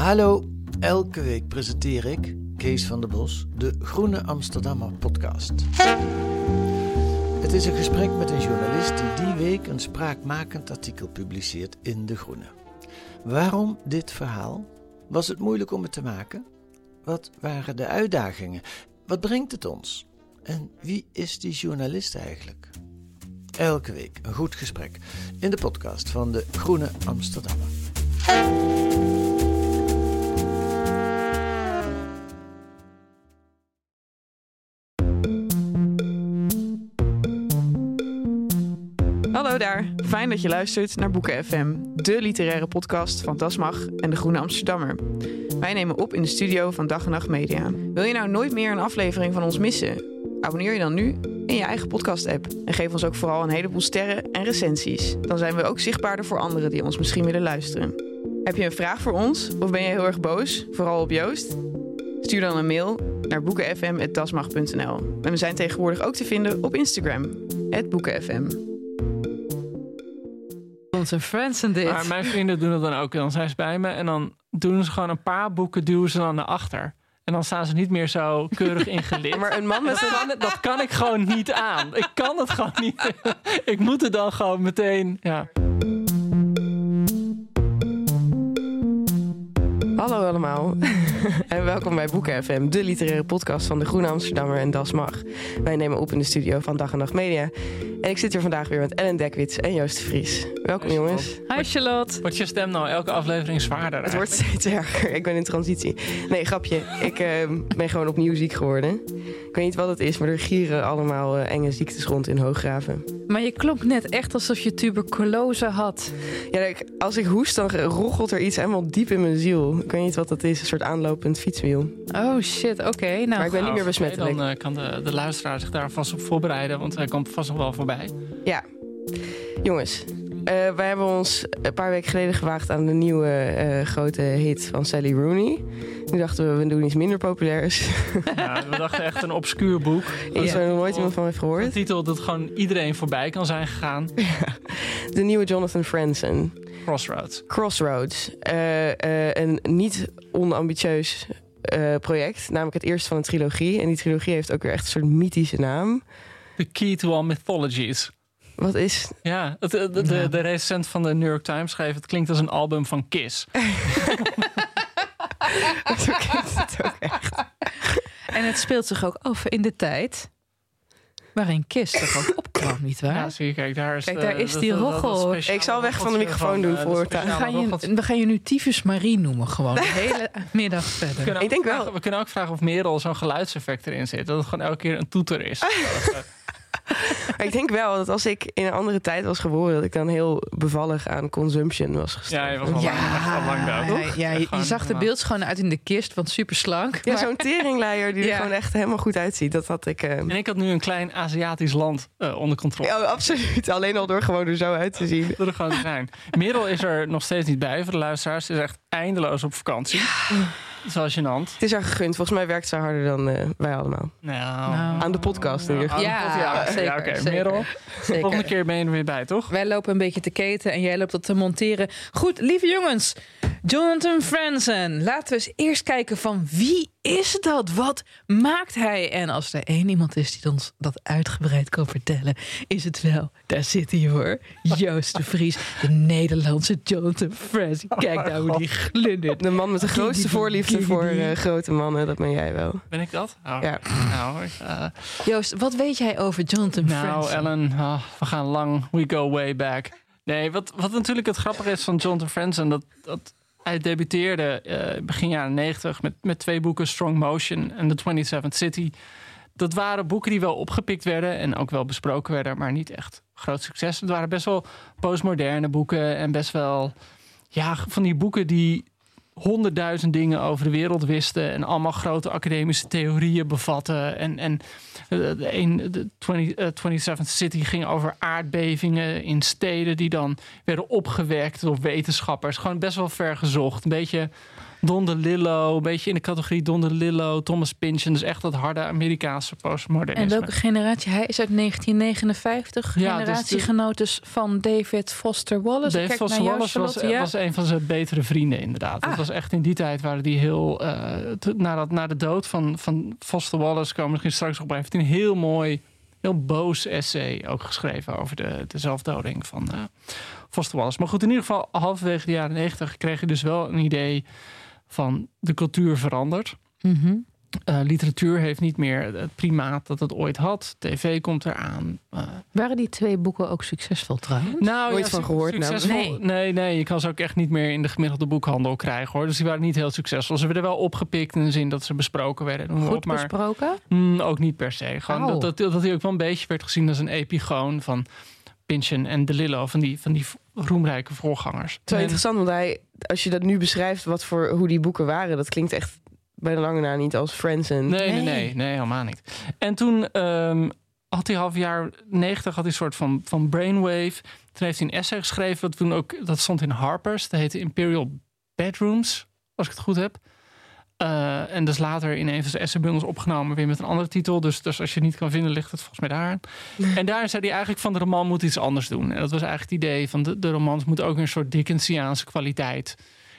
Hallo, elke week presenteer ik, Kees van der Bos, de Groene Amsterdammer podcast. Het is een gesprek met een journalist die die week een spraakmakend artikel publiceert in De Groene. Waarom dit verhaal? Was het moeilijk om het te maken? Wat waren de uitdagingen? Wat brengt het ons? En wie is die journalist eigenlijk? Elke week een goed gesprek in de podcast van de Groene Amsterdammer. Daar, fijn dat je luistert naar Boeken FM, de literaire podcast van Dasmag en de Groene Amsterdammer. Wij nemen op in de studio van Dag en Nacht Media. Wil je nou nooit meer een aflevering van ons missen? Abonneer je dan nu in je eigen podcast-app en geef ons ook vooral een heleboel sterren en recensies. Dan zijn we ook zichtbaarder voor anderen die ons misschien willen luisteren. Heb je een vraag voor ons of ben je heel erg boos, vooral op Joost? Stuur dan een mail naar boekenfm.dasmag.nl. En we zijn tegenwoordig ook te vinden op Instagram, boekenfm. Onze friends en dit. Maar mijn vrienden doen het dan ook. Dan zijn ze bij me en dan doen ze gewoon een paar boeken, duwen ze dan naar achter. En dan staan ze niet meer zo keurig ingelicht. Maar een man met dat, kan, dat kan ik gewoon niet aan. Ik kan het gewoon niet. Ik moet het dan gewoon meteen. Ja. Hallo allemaal en welkom bij Boeken FM, de literaire podcast van de Groene Amsterdammer en Das Mag. Wij nemen op in de studio van Dag en Nacht Media. En ik zit hier vandaag weer met Ellen Dekwits en Joost de Vries. Welkom jongens. Hi Charlotte. Wordt je stem nou elke aflevering zwaarder? Het wordt steeds erger. Ik ben in transitie. Nee, grapje. Ik eh, ben gewoon opnieuw ziek geworden. Ik weet niet wat het is, maar er gieren allemaal eh, enge ziektes rond in Hooggraven. Maar je klonk net echt alsof je tuberculose had. Ja, als ik hoest, dan roggelt er iets helemaal diep in mijn ziel. Ik weet niet wat dat is. Een soort aanlopend fietswiel. Oh shit, oké. nou, Maar ik ben niet meer besmettelijk. Dan eh, kan de, de luisteraar zich daar vast op voorbereiden, want hij komt vast nog wel voorbij. Ja. Jongens, eh, wij hebben ons een paar weken geleden gewaagd aan de nieuwe eh, grote hit van Sally Rooney. Nu dachten we, we doen iets minder populairs. Ja, we dachten echt een obscuur boek. Iets waar nog nooit iemand van heeft Een gehoord. titel dat gewoon iedereen voorbij kan zijn gegaan. De nieuwe Jonathan Franzen. Crossroads. Crossroads. Eh, eh, een niet onambitieus eh, project. Namelijk het eerste van een trilogie. En die trilogie heeft ook weer echt een soort mythische naam. The Key to All Mythologies. Wat is... Ja, het, de, de, de, de recensent van de New York Times schreef... het klinkt als een album van Kiss. Zo klinkt het ook echt. En het speelt zich ook af in de tijd waarin Kiss toch ook opkwam, nietwaar? Ja, zie je, kijk, daar is, Kijk, de- daar is dat- die roggel. Ik zal weg van de microfoon doen eh, voor de het- we, speciale gaan je, we gaan je nu Tyfus Marie noemen gewoon. De hele middag verder. Ik denk wel. We kunnen ook vragen of Merel zo'n geluidseffect erin zit. Dat het gewoon elke keer een toeter is. Maar ik denk wel dat als ik in een andere tijd was geboren... dat ik dan heel bevallig aan consumption was gestorven. Ja, je was al lang, echt al lang dood. ja, ja, je, je zag de beeldschoon uit in de kist, want super slank. Ja, zo'n teringleier die Ja. er gewoon echt helemaal goed uitziet. Dat had ik... eh, En ik had nu een klein Aziatisch land eh, onder controle. Oh, absoluut. Alleen al door gewoon er zo uit te zien. Dat er gewoon te zijn. Merel is er nog steeds niet bij voor de luisteraars. Ze is echt eindeloos op vakantie. Dat is wel gênant. Het is haar gegund. Volgens mij werkt ze harder dan eh, wij allemaal. Nou, Nou. Aan de podcast in ieder geval. Ja, ja, zeker, ja oké. zeker. Merel, Zeker. volgende keer ben je er weer bij, toch? Wij lopen een beetje te keten en jij loopt dat te monteren. Goed, lieve jongens. Jonathan Franzen. Laten we eens eerst kijken van wie is dat? Wat maakt hij? En als er één iemand is die ons dat uitgebreid kan vertellen, is het wel, daar zit hij hoor, Joost de Vries, de Nederlandse Jonathan Franzen. Kijk nou hoe die glundert. De man met de grootste voorliefde voor eh, grote mannen, dat ben jij wel. Ben ik dat? Oh, Ja. Nou, eh, Joost, wat weet jij over Jonathan nou Franzen? Ellen, ah, we gaan lang. We go way back. Nee, wat, wat natuurlijk het grappige is van Jonathan Franzen... dat, dat hij debuteerde eh, begin jaren 90 met, met twee boeken... Strong Motion en The 27th City. Dat waren boeken die wel opgepikt werden... en ook wel besproken werden, maar niet echt groot succes. Het waren best wel postmoderne boeken... en best wel ja, van die boeken die honderdduizend dingen over de wereld wisten... en allemaal grote academische theorieën bevatten. En, en eh, de, een, de 20, eh, 27th City ging over aardbevingen in steden... die dan werden opgewekt door wetenschappers. Gewoon best wel ver gezocht. Een beetje Don DeLillo, een beetje in de categorie Don DeLillo, Thomas Pynchon. Dus echt dat harde Amerikaanse postmodernisme. En welke generatie? Hij is uit 1959. Ja, dus van David Foster Wallace. Kijk Foster Wallace was. Ja. was een van zijn betere vrienden, inderdaad. Dat Ah. was echt in die tijd waren die heel. eh, na, dat, na de dood van, van Foster Wallace komen we misschien straks op. bij, Heeft hij een heel mooi, heel boos essay ook geschreven over de, de zelfdoding van eh, Foster Wallace. Maar goed, in ieder geval, halverwege de jaren negentig kreeg je dus wel een idee van de cultuur verandert. Mhm. Eh, literatuur heeft niet meer het primaat dat het ooit had. TV komt eraan. Eh, Waren die twee boeken ook succesvol trouwens? nou, Nooit ja, van gehoord, succesvol- namelijk. Nee, nee, je kan ze ook echt niet meer in de gemiddelde boekhandel krijgen hoor. Dus die waren niet heel succesvol. Ze werden wel opgepikt in de zin dat ze besproken werden. Goed op, maar besproken? mm, ook niet per se. Gewoon dat, dat, dat hij ook wel een beetje werd gezien als een epigoon van Pynchon en DeLillo, van die, van die roemrijke voorgangers. Het is wel interessant, want hij, als je dat nu beschrijft, wat voor, hoe die boeken waren, dat klinkt echt bij de lange na niet als Friends en... Nee, nee, Nee. nee, nee, helemaal niet. En toen ehm, had hij half jaar 90 had hij een soort van, van brainwave. Toen heeft hij een essay geschreven, dat, toen ook, dat stond in Harper's. Dat heette Imperial Bedrooms, als ik het goed heb. Eh, en dus later in een van zijn essaybundels opgenomen, weer met een andere titel. Dus, dus als je het niet kan vinden, ligt het volgens mij daar. En daar zei hij eigenlijk van de roman moet iets anders doen. En dat was eigenlijk het idee van de, de romans moeten ook een soort Dickensiaanse kwaliteit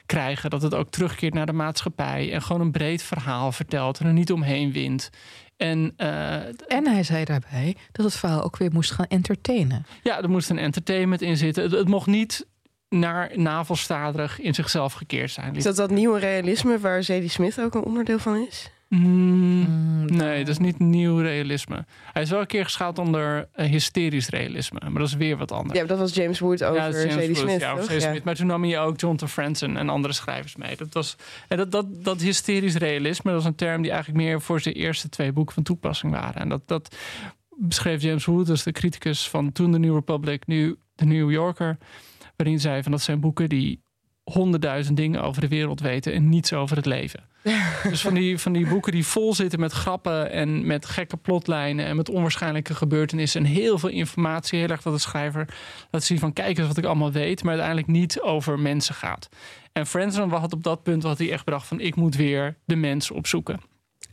krijgen. Dat het ook terugkeert naar de maatschappij. En gewoon een breed verhaal vertelt en er niet omheen wint. En eh, En hij zei daarbij dat het verhaal ook weer moest gaan entertainen. ja, er moest een entertainment in zitten. Het, het mocht niet naar navelstaderig in zichzelf gekeerd zijn. Is dat dat nieuwe realisme waar Zadie Smith ook een onderdeel van is? Mm, Mm, nee, dat is niet nieuw realisme. Hij is wel een keer geschaald onder eh, hysterisch realisme. Maar dat is weer wat anders. Ja, dat was James Wood over Ja, Zadie Wood, Smith, ja, over toch? Zadie Ja. Smith. Maar toen nam hij ook Jonathan Franzen en andere schrijvers mee. Dat, was, en dat, dat, dat hysterisch realisme, dat is een term die eigenlijk meer voor zijn eerste twee boeken van toepassing waren. En dat, dat beschreef James Wood, dus de criticus van toen de New Republic, nu de New Yorker. Waarin zei van dat zijn boeken die honderdduizend dingen over de wereld weten en niets over het leven. dus van die, van die boeken die vol zitten met grappen en met gekke plotlijnen en met onwaarschijnlijke gebeurtenissen en heel veel informatie. Heel erg dat de schrijver laat zien van kijk eens wat ik allemaal weet, maar uiteindelijk niet over mensen gaat. En Franzen had op dat punt had hij echt bedacht van ik moet weer de mens opzoeken.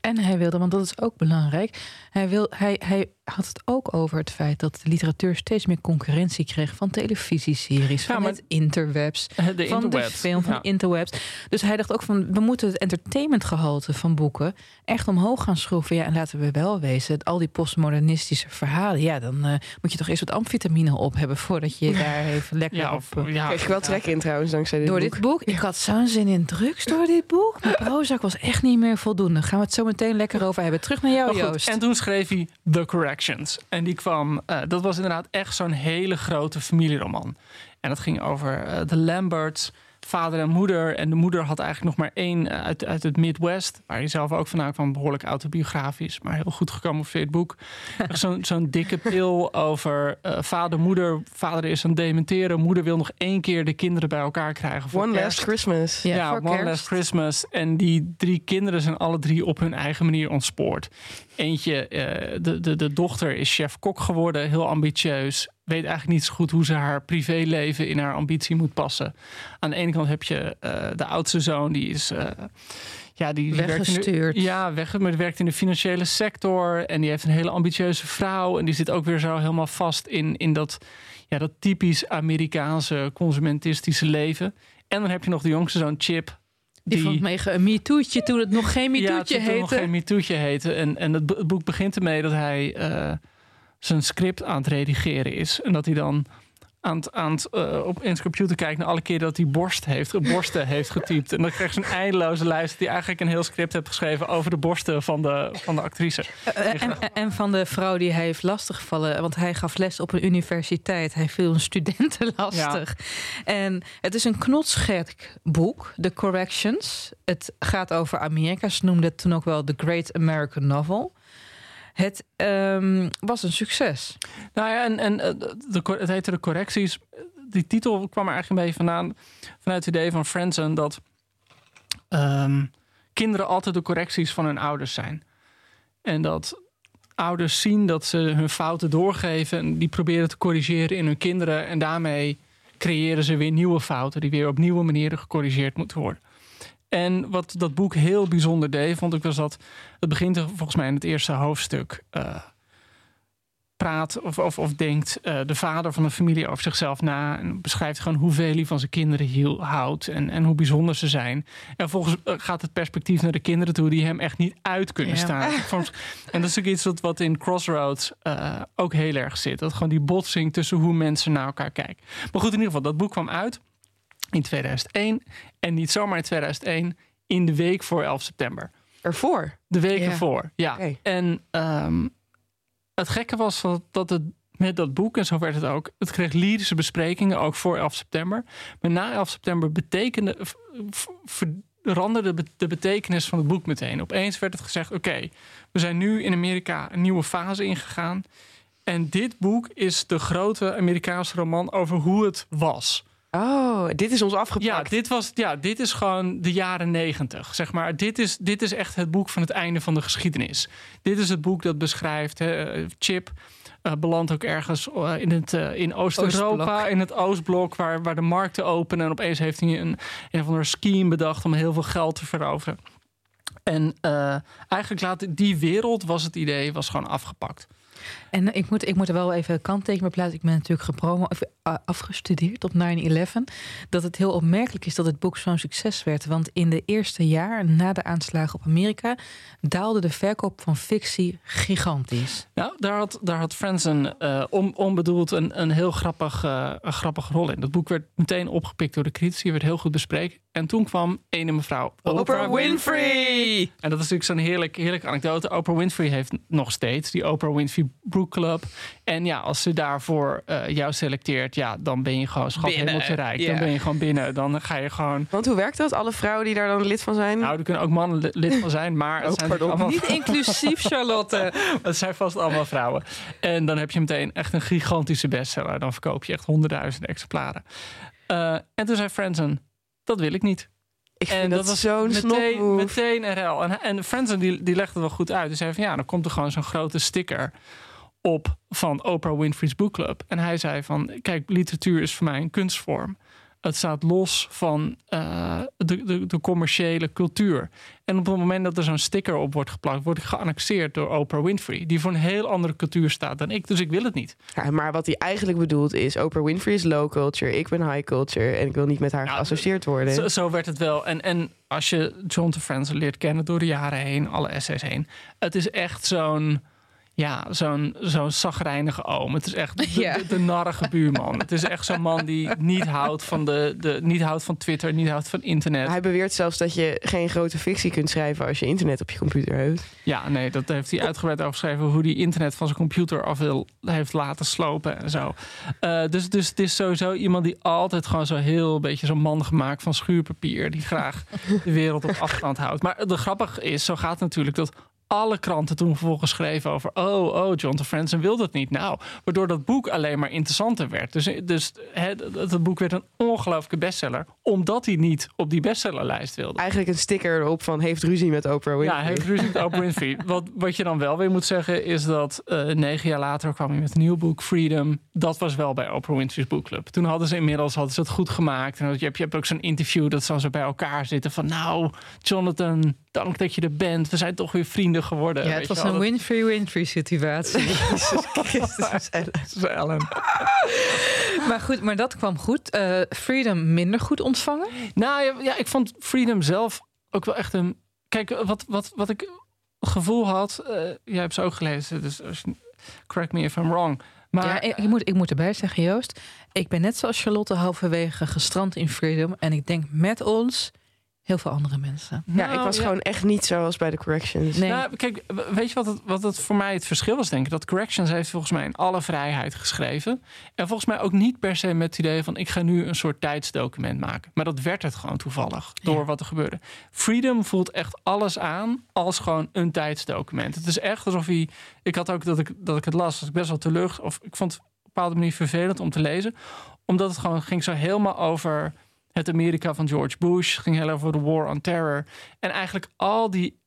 En hij wilde, want dat is ook belangrijk. Hij, wil, hij, hij had het ook over het feit dat de literatuur steeds meer concurrentie kreeg van televisieseries, Ja, van maar- het interwebs, De van de film, van Ja. interwebs. Dus hij dacht ook van, we moeten het entertainmentgehalte van boeken echt omhoog gaan schroeven. Ja, en laten we wel wezen, al die postmodernistische verhalen, ja, dan eh, moet je toch eerst wat amfetamine op hebben voordat je daar even lekker Ja, op... of, eh, ja, wel trek in trouwens, dankzij dit door boek. dit boek. Ik had zo'n zin in drugs door dit boek. Mijn Prozac was echt niet meer voldoende. Gaan we het zo meteen lekker over hebben. Terug naar jou, Joost. en toen schreef hij The En die kwam, eh, dat was inderdaad echt zo'n hele grote familieroman. En dat ging over eh, de Lamberts, vader en moeder. En de moeder had eigenlijk nog maar één eh, uit, uit het Midwest. Waar hij zelf ook vandaan kwam, behoorlijk autobiografisch. Maar heel goed het boek. Zo'n zo'n dikke pil over vader, moeder. Vader is aan het dementeren. Moeder wil nog één keer de kinderen bij elkaar krijgen. Voor One kerst. Last Christmas. Ja, One kerst. Last Christmas. En die drie kinderen zijn alle drie op hun eigen manier ontspoord. Eentje, eh, de, de, de dochter is chef-kok geworden, heel ambitieus. Weet eigenlijk niet zo goed hoe ze haar privéleven in haar ambitie moet passen. Aan de ene kant heb je eh, de oudste zoon, die is. eh, ja, die, die werkt in de- ja, weg, maar die werkt in de financiële sector. En die heeft een hele ambitieuze vrouw. En die zit ook weer zo helemaal vast in, in dat, ja, dat typisch Amerikaanse consumentistische leven. En dan heb je nog de jongste zoon, Chip. Die vond mega een MeToo'tje toen het nog geen ja, MeToo'tje toen het nog heette. geen MeToo'tje heette. En, en het boek begint ermee dat hij eh, zijn script aan het redigeren is. En dat hij dan aan het, aan het, eh, op in computer kijkt naar alle keer dat hij borst heeft, borsten heeft getypt. En dan krijg je zo'n eindeloze lijst die eigenlijk een heel script heeft geschreven over de borsten van de, van de actrice. Eh, en, en van de vrouw die hij heeft lastiggevallen. Want hij gaf les op een universiteit. Hij viel een studenten lastig. En het is een knotsgek boek, The Corrections. Het gaat over Amerika. Ze noemden het toen ook wel The Great American Novel. Het ehm, was een succes. Nou ja, en, en eh, de, het heette de correcties. Die titel kwam er eigenlijk een beetje vandaan vanuit het idee van Franzen dat ehm, kinderen altijd de correcties van hun ouders zijn. En dat ouders zien dat ze hun fouten doorgeven en die proberen te corrigeren in hun kinderen. En daarmee creëren ze weer nieuwe fouten die weer op nieuwe manieren gecorrigeerd moeten worden. En wat dat boek heel bijzonder deed, vond ik was dat het begint volgens mij in het eerste hoofdstuk. eh, praat of, of, of denkt eh, de vader van de familie over zichzelf na. En beschrijft gewoon hoeveel hij van zijn kinderen hiel, houdt en, en hoe bijzonder ze zijn. En volgens eh, gaat het perspectief naar de kinderen toe die hem echt niet uit kunnen Ja. staan. En dat is ook iets wat, wat in Crossroads ook heel erg zit. Dat gewoon die botsing tussen hoe mensen naar elkaar kijken. Maar goed, in ieder geval, dat boek kwam uit in 2001. En niet zomaar in 2001, in de week voor 11 september. Ervoor. De week ervoor, ja. En ehm, het gekke was dat, het met dat boek, en zo werd het ook, het kreeg lyrische besprekingen, ook voor 11 september. Maar na 11 september betekende, veranderde de betekenis van het boek meteen. Opeens werd het gezegd, oké, we zijn nu in Amerika een nieuwe fase ingegaan. En dit boek is de grote Amerikaanse roman over hoe het was. Oh, dit is ons afgepakt. Ja, dit, was, ja, dit is gewoon de jaren negentig. Zeg maar. dit, is, dit is echt het boek van het einde van de geschiedenis. Dit is het boek dat beschrijft. Hè, Chip eh, belandt ook ergens eh, in, het, eh, in Oost-Europa, in het Oostblok, waar, waar de markten openen. En opeens heeft hij een, een of andere scheme bedacht om heel veel geld te veroveren. En eh, eigenlijk laat die wereld, was het idee, was gewoon afgepakt. En ik moet, ik moet er wel even een kanttekening bij plaatsen. Ik ben natuurlijk gepromo, eh, afgestudeerd op 9-11. Dat het heel opmerkelijk is dat het boek zo'n succes werd. Want in de eerste jaar na de aanslagen op Amerika... daalde de verkoop van fictie gigantisch. Nou, daar had, daar had Franzen eh, on, onbedoeld een, een heel grappig, eh, een grappige rol in. Dat boek werd meteen opgepikt door de critici, werd heel goed bespreken. En toen kwam ene mevrouw Oprah Winfrey! En dat is natuurlijk zo'n heerlijk, heerlijke anekdote. Oprah Winfrey heeft nog steeds die Oprah Winfrey Book Club. En ja, als ze daarvoor eh, jou selecteert, ja, dan ben je gewoon schat hemeltje rijk. ja. Dan ben je gewoon binnen. Dan ga je gewoon... Want hoe werkt dat? Alle vrouwen die daar dan lid van zijn? Nou, er kunnen ook mannen li- lid van zijn, maar het Oh, zijn allemaal Niet inclusief, Charlotte. Het zijn vast allemaal vrouwen. En dan heb je meteen echt een gigantische bestseller. Dan verkoop je echt honderdduizenden exemplaren. Eh, en toen zei Franzen, dat wil ik niet. Ik vind en dat, was zo'n meteen, meteen een rel. En, en Franzen die, die legde het wel goed uit. Hij zei van ja, dan komt er gewoon zo'n grote sticker op van Oprah Winfrey's Book Club. En hij zei van kijk, literatuur is voor mij een kunstvorm. Het staat los van eh, de, de, de commerciële cultuur. En op het moment dat er zo'n sticker op wordt geplakt, word ik geannexeerd door Oprah Winfrey, die voor een heel andere cultuur staat dan ik. Dus ik wil het niet. Ja, maar wat hij eigenlijk bedoelt is... Oprah Winfrey is low culture, ik ben high culture... en ik wil niet met haar Nou, geassocieerd worden. Zo, zo werd het wel. En, en als je John de Franzen leert kennen door de jaren heen, alle essays heen, het is echt zo'n. Ja, zo'n zo'n zagrijnige oom. Het is echt de, Ja. de, de narrige buurman. Het is echt zo'n man die niet houdt van, de, de, niet houdt van Twitter, niet houdt van internet. Hij beweert zelfs dat je geen grote fictie kunt schrijven... als je internet op je computer hebt. Ja, nee, dat heeft hij uitgebreid over geschreven. Hoe hij internet van zijn computer af wil, heeft laten slopen en zo. Eh, dus, dus het is sowieso iemand die altijd gewoon zo heel beetje zo'n man gemaakt van schuurpapier. Die graag de wereld op afstand houdt. Maar de grappige is, zo gaat het natuurlijk dat alle kranten toen vervolgens schreven over... oh, oh, John de Franzen wil dat niet. Nou, waardoor dat boek alleen maar interessanter werd. Dus, dus het, het boek werd een ongelooflijke bestseller... omdat hij niet op die bestsellerlijst wilde. Eigenlijk een sticker erop van... heeft ruzie met Oprah Winfrey. Ja, heeft ruzie met Oprah Winfrey. Wat, wat je dan wel weer moet zeggen is dat eh, negen jaar later kwam hij met een nieuw boek, Freedom. Dat was wel bij Oprah Winfrey's boekclub. Toen hadden ze inmiddels hadden ze het goed gemaakt. En je hebt, je hebt ook zo'n interview dat ze bij elkaar zitten van... nou, Jonathan, dank dat je er bent. We zijn toch weer vrienden geworden. Ja, het was een dat- Winfrey-Winfrey situatie. dat is Ellen. maar goed, maar dat kwam goed. Eh, Freedom minder goed ontvangen. Nou ja, ja, ik vond Freedom zelf ook wel echt een. Kijk, wat, wat, wat ik gevoel had. eh, jij hebt ze ook gelezen, dus correct me if I'm wrong. Maar ja, ik, ik moet, ik moet erbij zeggen, Joost. Ik ben net zoals Charlotte halverwege gestrand in Freedom. En ik denk met ons heel veel andere mensen. Ja, ik Nou, was ja. gewoon echt niet zoals bij de corrections. Nee. Nou, kijk, weet je wat het, wat het voor mij het verschil was, denk ik? Dat Corrections heeft volgens mij in alle vrijheid geschreven. En volgens mij ook niet per se met het idee van... ik ga nu een soort tijdsdocument maken. Maar dat werd het gewoon toevallig, door Ja. wat er gebeurde. Freedom voelt echt alles aan als gewoon een tijdsdocument. Het is echt alsof hij... Ik had ook dat ik, dat ik het las, was ik best wel teleur... of ik vond het op een bepaalde manier vervelend om te lezen. Omdat het gewoon ging zo helemaal over... Het Amerika van George Bush ging heel over de War on Terror. En eigenlijk al die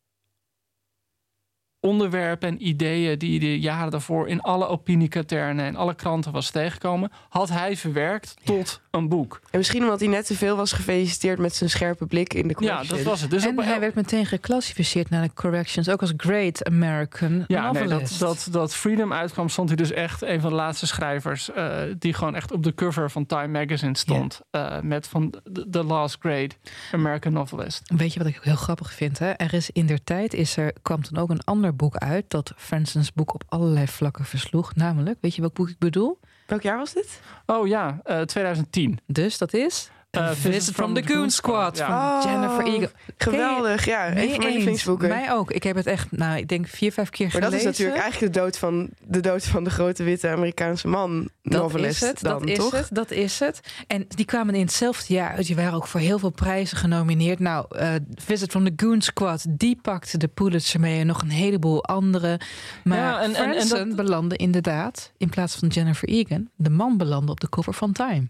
onderwerpen en ideeën die de jaren daarvoor in alle opiniekaternen en alle kranten was tegengekomen, had hij verwerkt tot een boek. En misschien omdat hij net te veel was gefeliciteerd met zijn scherpe blik in de Ja, correction. dat was het. Dus en op- hij werd meteen geclassificeerd naar de corrections, ook als Great American Ja, nee, dat, Novelist. dat, dat Freedom uitkwam, stond hij dus echt een van de laatste schrijvers. eh, die gewoon echt op de cover van Time Magazine stond. eh, met van The- The Last Great American Novelist. Weet je wat ik heel grappig vind? Hè? Er is in der tijd is er, kwam toen ook een ander boek uit dat Fransons boek op allerlei vlakken versloeg. Namelijk, weet je welk boek ik bedoel? Welk jaar was dit? Oh ja, eh, 2010. Dus dat is Eh, A Visit from the Goon Squad Ja. van Oh, Jennifer Egan. Geweldig, ja. Van mijn lievelingsboeken. Mij ook. Ik heb het echt, nou, ik denk vier, vijf keer Maar dat gelezen. is natuurlijk eigenlijk de dood van de dood van de grote witte Amerikaanse man. Dat novelist is het, dan, dat is het, dat is het. En die kwamen in hetzelfde jaar uit. Die waren ook voor heel veel prijzen genomineerd. Nou, eh, Visit from the Goon Squad, die pakte de Pulitzer mee en nog een heleboel andere. Maar Ja, en- en- en dat- belandde inderdaad, in plaats van Jennifer Egan, de man belandde op de cover van Time.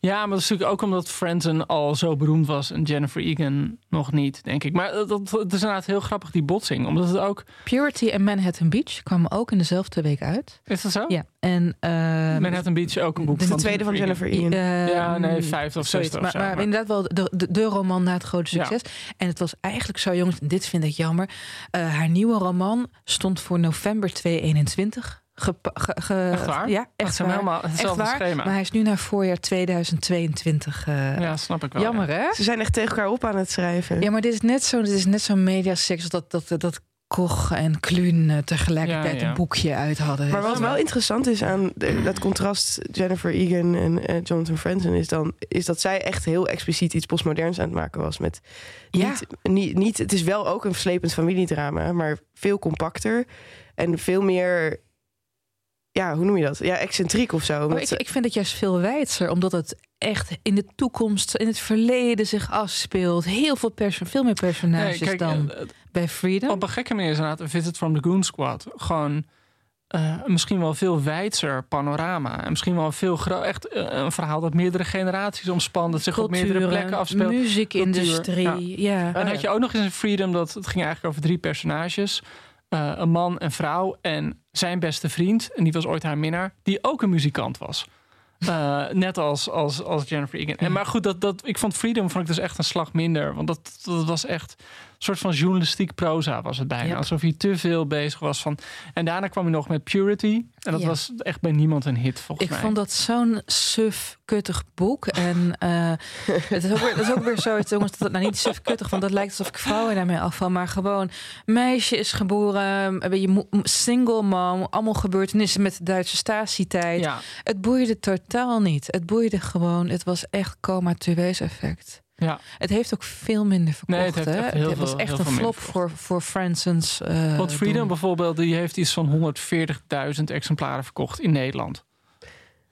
Ja, maar dat is natuurlijk ook omdat Franzen al zo beroemd was en Jennifer Egan nog niet, denk ik. Maar dat, dat, het is inderdaad heel grappig, die botsing. Omdat het ook... Purity en Manhattan Beach kwamen ook in dezelfde week uit. Is dat zo? Ja, en eh, Manhattan Beach ook een boek de De van tweede van Jennifer Egan. Ja, nee, vijfde of zesde Maar, zo, maar, maar- inderdaad wel de, de, de roman na het grote Ja. succes. En het was eigenlijk zo, jongens, dit vind ik jammer. Eh, haar nieuwe roman stond voor november 2021. Gepa- ge- ge- Echt waar? Ja, echt waar. helemaal Echt hetzelfde waar. schema. Maar hij is nu naar voorjaar 2022. eh, Ja, snap ik wel. jammer, ja. hè? Ze zijn echt tegen elkaar op aan het schrijven. Ja, maar dit is net zo, dit is net zo'n mediasex dat, dat, dat Koch en Kluun eh, tegelijkertijd Ja, ja. een boekje uit hadden. Maar wat wel interessant is aan de- dat contrast Jennifer Egan en eh, Jonathan Franzen is dan is dat zij echt heel expliciet iets postmoderns aan het maken was met Ja. niet, niet, niet het is wel ook een verslepend familiedrama, maar veel compacter en veel meer ja, hoe noem je dat? Ja, excentriek of zo. Maar Omdat ik, ik vind het juist veel wijdser, omdat het echt in de toekomst, in het verleden zich afspeelt. Heel veel, perso veel meer personages Nee, kijk, dan eh, bij Freedom. op een gekke manier is inderdaad een Visit from the Goon Squad gewoon eh, misschien wel veel wijdser panorama. En misschien wel veel echt eh, een verhaal dat meerdere generaties omspant, dat zich op meerdere plekken afspeelt. Muziekindustrie, ja. Oh, En ja. had je ook nog eens in Freedom dat het ging eigenlijk over drie personages. Eh, een man, een vrouw en zijn beste vriend. En die was ooit haar minnaar. Die ook een muzikant was. Eh, net als, als, als Jennifer Egan. En, maar goed, dat, dat, ik vond Freedom vond ik dus echt een slag minder. Want dat, dat was echt soort van journalistiek proza was het bijna. Alsof hij te veel bezig was van... En daarna kwam hij nog met Purity. En dat Ja. was echt bij niemand een hit volgens Ik mij. vond dat zo'n suf kuttig boek. En eh, het is ook weer, dat is ook weer zoiets, jongens, dat het nou niet suf kuttig, want dat lijkt alsof ik vrouwen daarmee afval. Maar gewoon, meisje is geboren, een beetje mo- single mom, allemaal gebeurtenissen met de Duitse statietijd. Ja, Het boeide totaal niet. Het boeide gewoon, het was echt coma-tueus effect. Ja. Het heeft ook veel minder verkocht. Nee, het hè? het was echt een flop voor, voor Fransons. eh, Want Freedom doen. bijvoorbeeld, die heeft iets van 140.000 exemplaren verkocht in Nederland.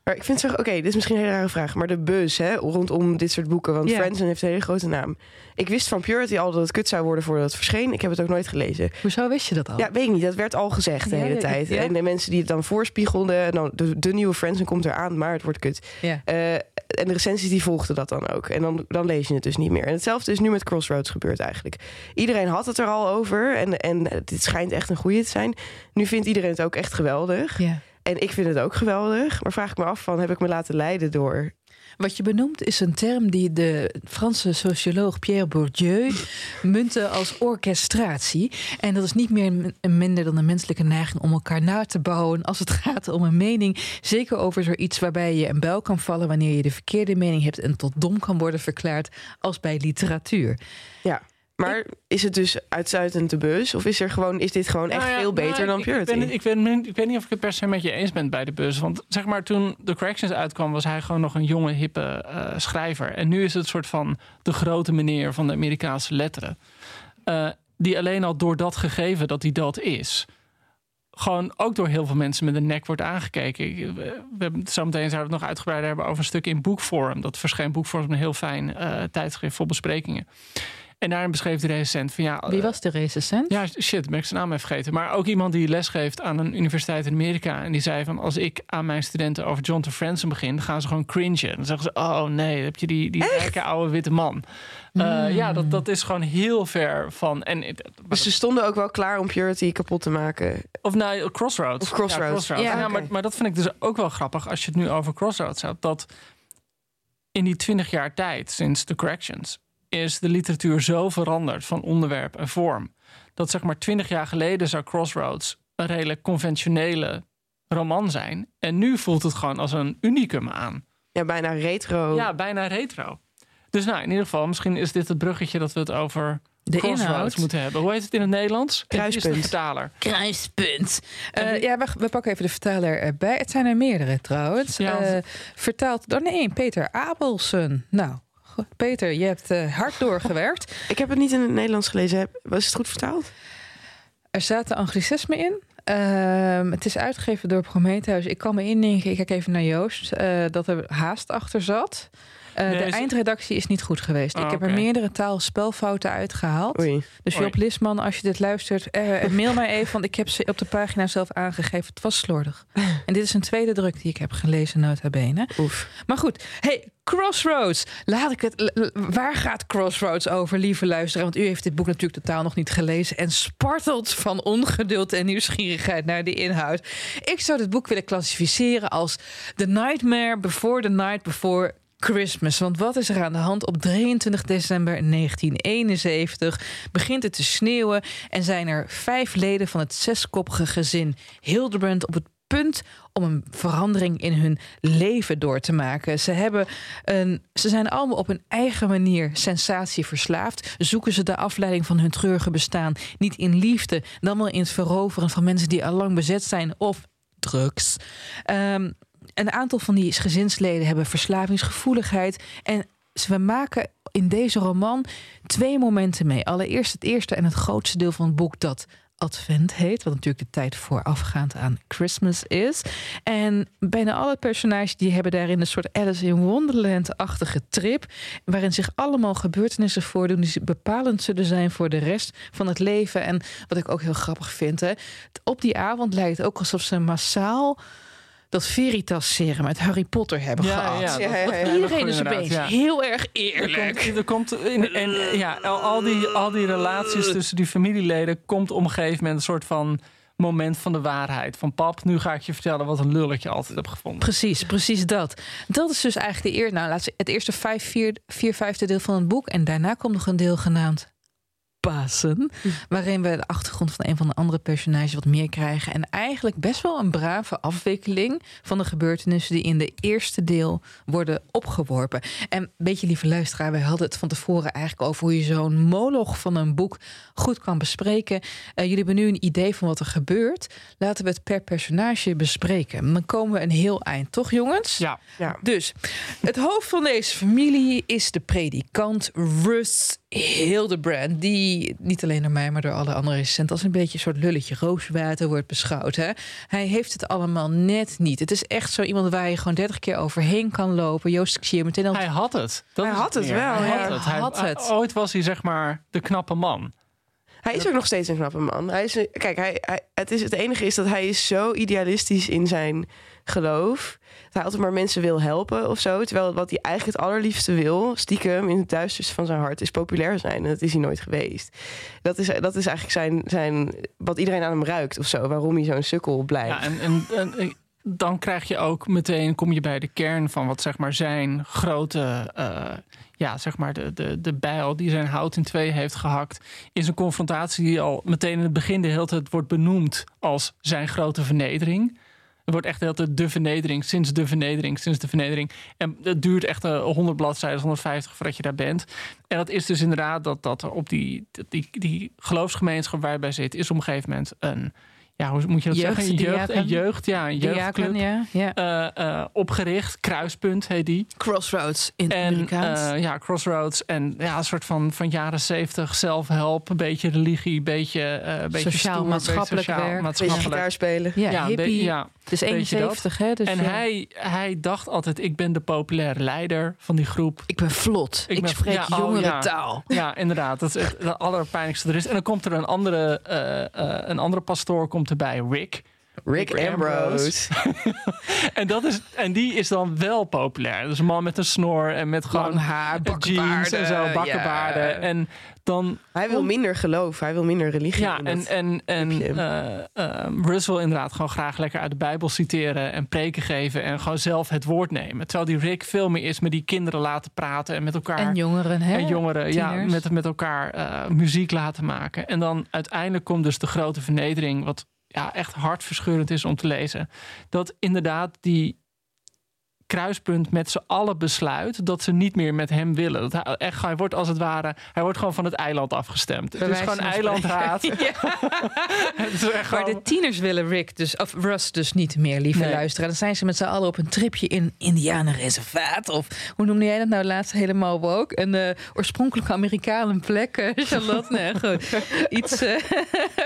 Maar ik vind het zo, oké, dit is misschien een hele rare vraag, maar de buzz hè, rondom dit soort boeken, want. Franzen heeft een hele grote naam. Ik wist van Purity al dat het kut zou worden voordat het verscheen. Ik heb het ook nooit gelezen. Hoezo wist je dat al? Ja, weet ik niet. Dat werd al gezegd de Ja, hele ja, tijd. ja. En de mensen die het dan voorspiegelden, nou, de, de nieuwe Friendsen komt eraan, maar het wordt kut. Eh, en de recensies die volgden dat dan ook. En dan, dan lees je het dus niet meer. En hetzelfde is nu met Crossroads gebeurd eigenlijk. Iedereen had het er al over en, en dit schijnt echt een goede te zijn. Nu vindt iedereen het ook echt geweldig. Ja. En ik vind het ook geweldig. Maar vraag ik me af van, heb ik me laten leiden door... Wat je benoemt is een term die de Franse socioloog Pierre Bourdieu muntte als orchestratie. En dat is niet meer minder dan een menselijke neiging om elkaar na te bouwen als het gaat om een mening. Zeker over zoiets waarbij je een bel kan vallen wanneer je de verkeerde mening hebt en tot dom kan worden verklaard als bij literatuur. Ja. Maar is het dus uitsluitend de bus? Of is, er gewoon, is dit gewoon echt Nou ja, veel beter nou, dan ik- Purity? Ik, weet, niet- ik, weet, niet- ik weet niet of ik het per se met je eens ben bij de bus. Want zeg maar, toen The Corrections uitkwam, was hij gewoon nog een jonge, hippe eh, schrijver. En nu is het een soort van de grote meneer van de Amerikaanse letteren. Eh, die alleen al door dat gegeven dat hij dat is. Gewoon ook door heel veel mensen met een nek wordt aangekeken. We, hebben, zometeen zouden we het nog uitgebreider hebben over een stuk in Boekforum. Dat verscheen Boekforum een heel fijn eh, tijdschrift vol besprekingen. En daarin beschreef de recensent van ja... Wie was de recensent? Ja, shit, ben ik zijn naam even vergeten. Maar ook iemand die lesgeeft aan een universiteit in Amerika. En die zei van, als ik aan mijn studenten over John T. Franzen begin... dan gaan ze gewoon cringen. Dan zeggen ze, oh nee, dan heb je die, die rijke oude witte man. Uh, ja, dat, dat is gewoon heel ver van... En, Dus ze stonden ook wel klaar om Purity kapot te maken. Of nou, Crossroads. Of Crossroads. Ja, Crossroads. Ja, Ja, oké. maar, maar dat vind ik dus ook wel grappig als je het nu over Crossroads hebt. Dat in die twintig jaar tijd, sinds The Corrections, is de literatuur zo veranderd van onderwerp en vorm. Dat zeg maar twintig jaar geleden zou Crossroads een redelijk conventionele roman zijn. En nu voelt het gewoon als een unicum aan. Ja, bijna retro. Ja, bijna retro. Dus nou, in ieder geval, misschien is dit het bruggetje dat we het over De Crossroads inhoud. moeten hebben. Hoe heet het in het Nederlands? Kruispunt. Het is de vertaler. Kruispunt. En Eh, ja, we, we pakken even de vertaler erbij. Het zijn er meerdere trouwens. Ja. Eh, vertaald door nee, Peter Abelsen. Nou, Peter, je hebt eh, hard doorgewerkt. Ik heb het niet in het Nederlands gelezen. Was het goed vertaald? Er zaten anglicismen in. Ehm, het is uitgegeven door Prometheus. Ik kan me indenken, ik kijk even naar Joost, eh, dat er haast achter zat. Eh, Nee, de is- eindredactie is niet goed geweest. Ah, ik heb oké. er meerdere taalspelfouten uitgehaald. Oei. Dus Oei. Job Lisman, als je dit luistert, eh, mail mij even. Want ik heb ze op de pagina zelf aangegeven. Het was slordig. En dit is een tweede druk die ik heb gelezen, nota bene. Oef. Maar goed, hey, Crossroads. Laat ik het. Waar gaat Crossroads over, lieve luisteraar? Want u heeft dit boek natuurlijk totaal nog niet gelezen en spartelt van ongeduld en nieuwsgierigheid naar de inhoud. Ik zou dit boek willen klassificeren als The Nightmare Before the Night Before Christmas. Want wat is er aan de hand? Op 23 december 1971 begint het te sneeuwen en zijn er vijf leden van het zeskoppige gezin Hildebrand op het punt om een verandering in hun leven door te maken. Ze, hebben een, ze zijn allemaal op hun eigen manier sensatie verslaafd. Zoeken ze de afleiding van hun treurige bestaan niet in liefde, dan wel in het veroveren van mensen die al lang bezet zijn of drugs. Ehm, een aantal van die gezinsleden hebben verslavingsgevoeligheid en we maken in deze roman twee momenten mee. Allereerst het eerste en het grootste deel van het boek dat Advent heet, wat natuurlijk de tijd voorafgaand aan Christmas is. En bijna alle personages die hebben daarin een soort Alice in Wonderland-achtige trip, waarin zich allemaal gebeurtenissen voordoen die bepalend zullen zijn voor de rest van het leven. En wat ik ook heel grappig vind, hè, op die avond lijkt het ook alsof ze massaal dat Veritas serum uit Harry Potter hebben gehad. Ja, dat- ja, dat- Iedereen is opeens ja. heel erg Er eerlijk. komt, er komt in, en ja, al, die, al die relaties tussen die familieleden komt op een gegeven moment een soort van moment van de waarheid. Van pap, nu ga ik je vertellen wat een lul ik je altijd heb gevonden. Precies, precies dat. Dat is dus eigenlijk de eer, nou, laat ze, het eerste vijf, vier, vier vijfde deel van het boek. En daarna komt nog een deel genaamd Pasen. Waarin we de achtergrond van een van de andere personages wat meer krijgen. En eigenlijk best wel een brave afwikkeling van de gebeurtenissen die in de eerste deel worden opgeworpen. En weet je, lieve luisteraar, wij hadden het van tevoren eigenlijk over hoe je zo'n moloch van een boek goed kan bespreken. Eh, jullie hebben nu een idee van wat er gebeurt. Laten we het per personage bespreken. Dan komen we een heel eind, toch jongens? Ja, Ja. Dus het hoofd van deze familie is de predikant Russ Hildebrand. Die niet alleen door mij, maar door alle andere recensenten als een beetje een soort lulletje rooswater wordt beschouwd. Hè? Hij heeft het allemaal net niet. Het is echt zo iemand waar je gewoon 30 keer overheen kan lopen. Joost, ik zie je meteen al. hij had het. Dat Hij had het meer. wel, Hij ja. had het. Hij, Had het. Ooit was hij zeg maar de knappe man. Hij is ook nog steeds een knappe man. Hij is, een- kijk, hij, hij, het, is, het enige is dat hij is zo idealistisch in zijn geloof. Hij altijd maar mensen wil helpen of zo. Terwijl wat hij eigenlijk het allerliefste wil, stiekem in het duisterste van zijn hart, is populair zijn. En dat is hij nooit geweest. Dat is, dat is eigenlijk zijn, zijn, wat iedereen aan hem ruikt of zo. Waarom hij zo'n sukkel blijft. Ja, en, en dan krijg je ook meteen, kom je bij de kern van wat zeg maar zijn grote, eh, ja, zeg maar de, de, de bijl die zijn hout in twee heeft gehakt, is een confrontatie die al meteen in het begin de hele tijd wordt benoemd als zijn grote vernedering. Er wordt echt de de vernedering, sinds de vernedering, sinds de vernedering. En het duurt echt eh, 100 bladzijden, 150 voordat je daar bent. En dat is dus inderdaad dat, dat er op die, die, die geloofsgemeenschap waar je bij zit, is op een gegeven moment een ja, hoe moet je dat Jeugd, zeggen? Jeugd, een jeugd, ja, een jeugdclub. Diaken, ja. ja. eh, eh, opgericht. Kruispunt heet die. Crossroads in En Amerikaans. eh, ja, Crossroads. En ja, een soort van, van jaren zeventig zelfhelp. Een beetje religie, een beetje, eh, een beetje Sociaal, stoer, maatschappelijk beetje werk. Beetje maatschappelijk. gitaar spelen. ja, ja, hippie. beetje- ja. het is beetje 71, hè? Dus en ja. hij, hij dacht altijd, ik ben de populaire leider van die groep. Ik ben vlot. Ik Ik, ben- spreek ja, oh, jongere ja. taal. Ja, inderdaad. Dat is het, het allerpijnlijkste er is. En dan komt er een andere, eh, eh, een andere pastoor komt erbij, Rick. Rick Rick Ambrose. En, dat is, en die is dan wel populair. Dus een man met een snor en met gewoon Lang haar, jeans en zo, ja. bakkenbaarden. En dan Hij wil minder geloof, hij wil minder religie. Ja, en, en, en Russ wil inderdaad gewoon graag lekker uit de Bijbel citeren en preken geven en gewoon zelf het woord nemen. Terwijl die Rick veel meer is met die kinderen laten praten en met elkaar. En jongeren, hè? en jongeren ja, met, met elkaar eh, muziek laten maken. En dan uiteindelijk komt dus de grote vernedering, wat ja, echt hartverscheurend is om te lezen. Dat inderdaad die kruispunt met z'n allen besluit dat ze niet meer met hem willen. Dat hij, echt, hij wordt als het ware, hij wordt gewoon van het eiland afgestemd. Het is gewoon eilandraad. Ja. Maar de tieners willen Rick dus, of Russ dus niet meer, lieve Nee. luisteraar. Dan zijn ze met z'n allen op een tripje in Indianenreservaat. Of hoe noemde jij dat nou laatst helemaal woke? Een eh, oorspronkelijke Amerikanen plek, Charlotte. Nee, goed. Iets, eh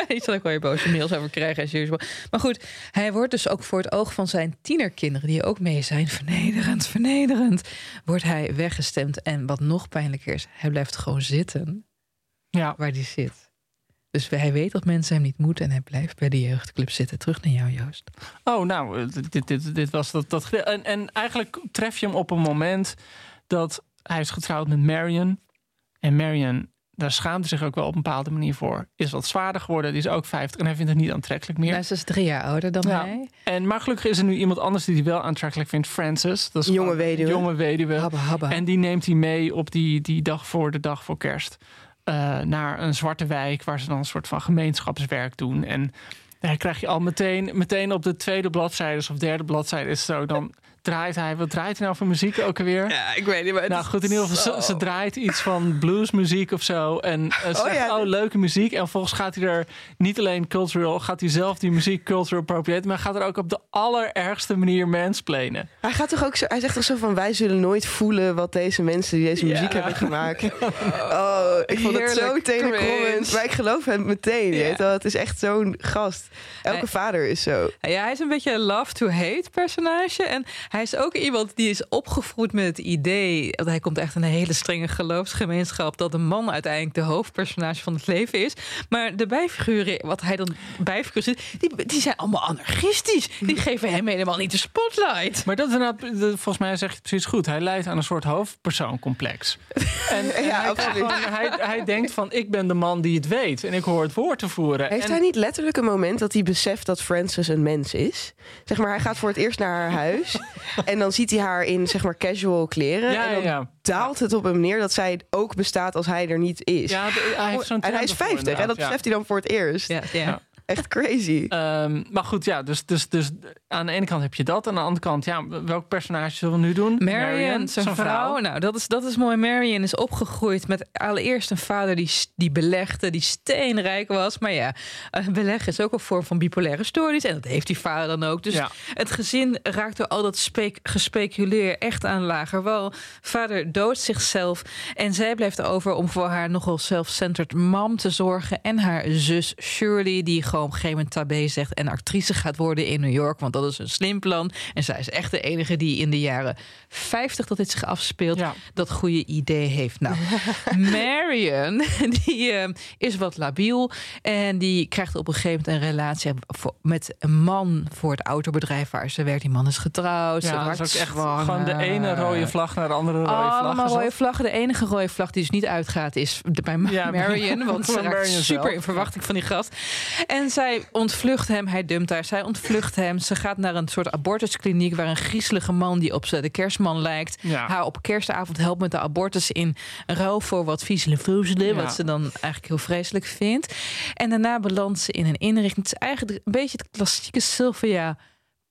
iets waar ik wel je boze mails over krijg. Als usual. Maar goed, hij wordt dus ook voor het oog van zijn tienerkinderen, die ook mee zijn, vernederend, vernederend, wordt hij weggestemd. En wat nog pijnlijker is, hij blijft gewoon zitten ja. waar hij zit. Dus hij weet dat mensen hem niet moeten en hij blijft bij de jeugdclub zitten. Terug naar jou, Joost. Oh, nou, eh, dit, dit, dit was dat. dat en, en eigenlijk tref je hem op een moment dat hij is getrouwd met Marion. En Marion, daar schaamt hij zich ook wel op een bepaalde manier voor. Is wat zwaarder geworden, die is ook 50 en hij vindt het niet aantrekkelijk meer. Hij is dus drie jaar ouder dan Ja. hij. En, maar gelukkig is er nu iemand anders die hij wel aantrekkelijk vindt, Francis. Dat is Jonge weduwe. Jonge weduwe. Habba, habba. En die neemt hij mee op die, die dag voor de dag voor kerst. eh, naar een zwarte wijk waar ze dan een soort van gemeenschapswerk doen. En daar krijg je al meteen, meteen op de tweede bladzijde of derde bladzijde is het zo. Dan draait hij, wat draait hij nou voor muziek ook alweer? ja, ik weet niet. Maar het Nou goed, in ieder geval, ze, zo- ze draait iets van bluesmuziek of zo. En eh, ze Oh, zegt, ja. oh, leuke muziek. En volgens gaat hij er niet alleen cultural, gaat hij zelf die muziek cultural appropriate, maar gaat er ook op de allerergste manier mansplainen. Hij gaat toch ook zo, hij zegt toch zo van wij zullen nooit voelen wat deze mensen die deze muziek Ja. hebben gemaakt. Oh, ik vond het zo cringe. Maar ik geloof hem meteen. Ja. weet je wel. Het is echt zo'n gast. Elke Hij- vader is zo. Ja, hij is een beetje een love-to-hate personage. En hij is ook iemand die is opgevoed met het idee... dat hij komt echt in een hele strenge geloofsgemeenschap... dat de man uiteindelijk de hoofdpersonage van het leven is. Maar de bijfiguren, wat hij dan bijfiguren zit... Die, die zijn allemaal anarchistisch. Die geven hem helemaal niet de spotlight. Maar dat is inderdaad, volgens mij zeg je het precies goed. Hij leidt aan een soort hoofdpersooncomplex. En, en Ja, hij, absoluut. gewoon- hij, hij denkt van, ik ben de man die het weet. En ik hoor het woord te voeren. Heeft en, hij niet letterlijk een moment dat hij beseft dat Frances een mens is? Zeg maar, hij gaat voor het eerst naar haar huis. en dan ziet hij haar in zeg maar casual kleren. Ja, en dan ja. daalt het op hem neer dat zij ook bestaat als hij er niet is. Ja, hij heeft zo'n en hij is term ervoor 50 en dat beseft hij dan voor het eerst. Ja, ja. Echt crazy. Ehm, maar goed, ja, dus, dus, dus aan de ene kant heb je dat. Aan de andere kant, ja, welk personage zullen we nu doen? Marion, zijn vrouw. Nou, dat is, dat is mooi. Marion is opgegroeid met allereerst een vader die, die belegde, die steenrijk was. Maar ja, een beleg is ook een vorm van bipolaire stoornis. En dat heeft die vader dan ook. Dus Ja. het gezin raakt door al dat speek, gespeculeer echt aan lager wal. Vader doodt zichzelf. En zij blijft over om voor haar nogal self-centered mam te zorgen. En haar zus Shirley, die gewoon op een gegeven moment tabé zegt... en actrice gaat worden in New York, want dat is een slim plan. En zij is echt de enige die in de jaren 50 dat dit zich afspeelt... Ja. dat goede idee heeft. Nou, Marion, die eh, is wat labiel... en die krijgt op een gegeven moment een relatie met een man... voor het autobedrijf waar ze werkt. Die man is getrouwd, ze Ja, dat wordt is echt zwanger. gewoon de ene rode vlag naar de andere rode vlag. Allemaal gezet. rode vlaggen. De enige rode vlag die dus niet uitgaat is bij Ja, Marion. Want ze raakt super zelf. in verwachting van die gast. En zij ontvlucht hem. Hij dumpt haar. Zij ontvlucht hem. Ze gaat naar een soort abortuskliniek... waar een griezelige man die op ze- de kerstman lijkt... Ja. haar op kerstavond helpt met de abortus... in ruil voor wat viezelen voezelen. Ja. Wat ze dan eigenlijk heel vreselijk vindt. En daarna belandt ze in een inrichting. Het is eigenlijk een beetje het klassieke Sylvia...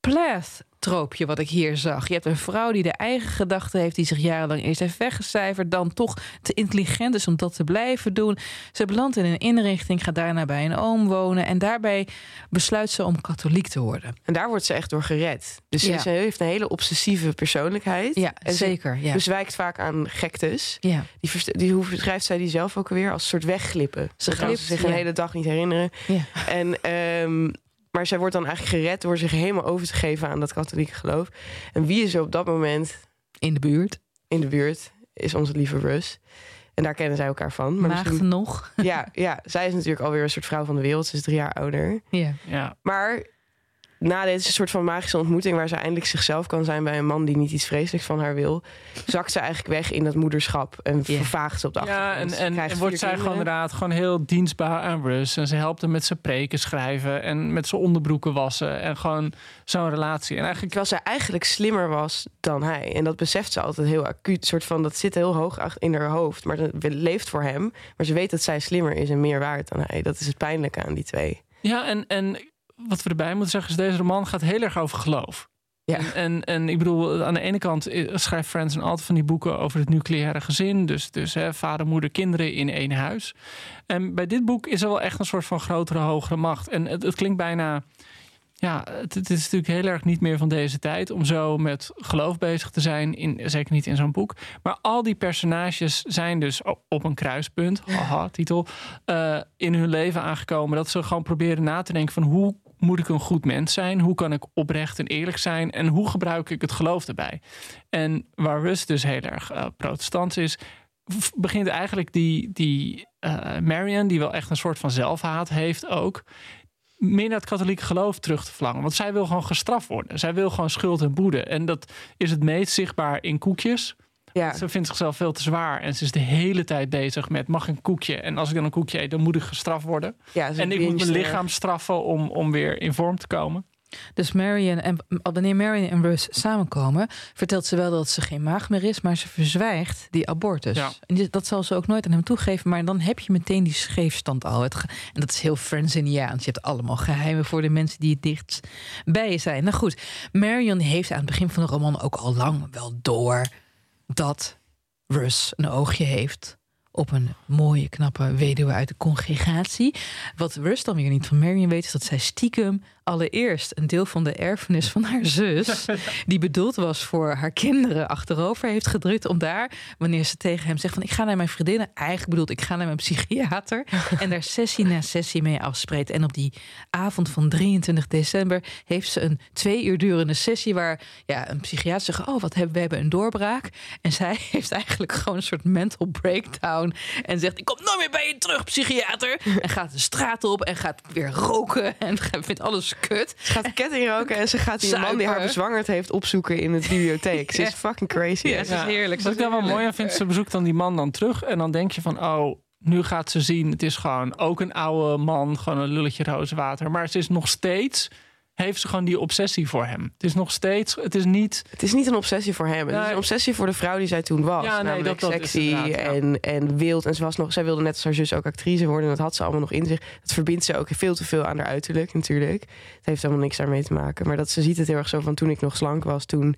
Plath troopje wat ik hier zag. Je hebt een vrouw die de eigen gedachten heeft, die zich jarenlang eerst heeft weggecijferd, dan toch te intelligent is om dat te blijven doen. Ze belandt in een inrichting, gaat daarna bij een oom wonen en daarbij besluit ze om katholiek te worden. En daar wordt ze echt door gered. Dus Ja. ze heeft een hele obsessieve persoonlijkheid. Ja, en ze zeker. Ja. bezwijkt vaak aan gektes. ja. Die, die, hoe beschrijft zij die zelf ook alweer? Als een soort wegglippen. Ze ze zich een hele dag niet herinneren. Ja. En, ehm, maar zij wordt dan eigenlijk gered door zich helemaal over te geven aan dat katholieke geloof. En wie is er op dat moment In de buurt. in de buurt? Is onze lieve Rus. En daar kennen zij elkaar van. Maar misschien- nog. ja, ja, zij is natuurlijk alweer een soort vrouw van de wereld. Ze is drie jaar ouder. Ja. Ja. Maar na deze soort van magische ontmoeting... waar ze eindelijk zichzelf kan zijn bij een man die niet iets vreselijks van haar wil... zakt ze eigenlijk weg in dat moederschap en Ja. vervaagt ze op de Ja, achtergrond. en, Ze en, krijgt en wordt zij gewoon inderdaad gewoon heel dienstbaar aan Russ. En ze helpt hem met zijn preken schrijven en met zijn onderbroeken wassen. En gewoon zo'n relatie. En eigenlijk, Terwijl zij eigenlijk slimmer was dan hij. En dat beseft ze altijd heel acuut. Soort van, dat zit heel hoog in haar hoofd. Maar ze leeft voor hem. Maar ze weet dat zij slimmer is en meer waard dan hij. Dat is het pijnlijke aan die twee. ja, en, en wat we erbij moeten zeggen is, deze roman gaat heel erg over geloof. Ja. En, en, en ik bedoel, aan de ene kant schrijft Franzen altijd van die boeken over het nucleaire gezin. Dus, dus hè, vader, moeder, kinderen in één huis. En bij dit boek is er wel echt een soort van grotere, hogere macht. En het, het klinkt bijna. Ja, het, het is natuurlijk heel erg niet meer van deze tijd om zo met geloof bezig te zijn. In, zeker niet in zo'n boek. Maar al die personages zijn dus op een kruispunt, haha, titel, eh, in hun leven aangekomen. Dat ze gewoon proberen na te denken van hoe moet ik een goed mens zijn? Hoe kan ik oprecht en eerlijk zijn? En hoe gebruik ik het geloof erbij? En waar Rust dus heel erg eh, protestants is, begint eigenlijk die, die eh, Marion, die wel echt een soort van zelfhaat heeft ook, meer naar het katholieke geloof terug te verlangen. Want zij wil gewoon gestraft worden. Zij wil gewoon schuld en boete. En dat is het meest zichtbaar in koekjes. Ja, Ze vindt zichzelf veel te zwaar. En ze is de hele tijd bezig met mag ik een koekje. En als ik dan een koekje eet, dan moet ik gestraft worden. ja En ik moet mijn er. lichaam straffen om, om weer in vorm te komen. Dus Marion en wanneer Marion en Russ samenkomen, vertelt ze wel dat ze geen maag meer is, maar ze verzwijgt die abortus. Ja. En dat zal ze ook nooit aan hem toegeven, maar dan heb je meteen die scheefstand al. Het ge- en dat is heel Frenziniaans. Je hebt allemaal geheimen voor de mensen die het dichtst bij je zijn. Nou goed, Marion heeft aan het begin van de roman ook al lang wel door dat Russ een oogje heeft op een mooie, knappe weduwe uit de congregatie. Wat Russ dan weer niet van Marion weet, is dat zij stiekem allereerst een deel van de erfenis van haar zus, die bedoeld was voor haar kinderen, achterover heeft gedrukt. Om daar, wanneer ze tegen hem zegt van ik ga naar mijn vriendinnen, eigenlijk bedoelt ik ga naar mijn psychiater. en daar sessie na sessie mee afspreekt. En op die avond van 23 december heeft ze een twee uur durende sessie waar ja, een psychiater zegt, oh wat hebben we hebben een doorbraak. En zij heeft eigenlijk gewoon een soort mental breakdown en zegt ik kom nooit meer bij je terug, psychiater. En gaat de straat op en gaat weer roken en vindt alles kut. Ze gaat ketting roken en ze gaat die man die haar bezwangerd heeft opzoeken in de bibliotheek. Ze is fucking crazy. Ja, ze is heerlijk. Wat ik daar wel mooi aan vind, ze bezoekt dan die man dan terug. En dan denk je van, oh, nu gaat ze zien. Het is gewoon ook een oude man, gewoon een lulletje rozenwater. Maar ze is nog steeds, heeft ze gewoon die obsessie voor hem. Het is nog steeds, het is niet... Het is niet een obsessie voor hem. Het is een obsessie voor de vrouw die zij toen was. Ja, nee, dat- sexy ja. en, en wild. En ze was nog, zij wilde net als haar zus ook actrice worden. En dat had ze allemaal nog in zich. Dat verbindt ze ook veel te veel aan haar uiterlijk natuurlijk. Het heeft allemaal niks daarmee te maken. Maar dat ze ziet het heel erg zo van toen ik nog slank was. Toen,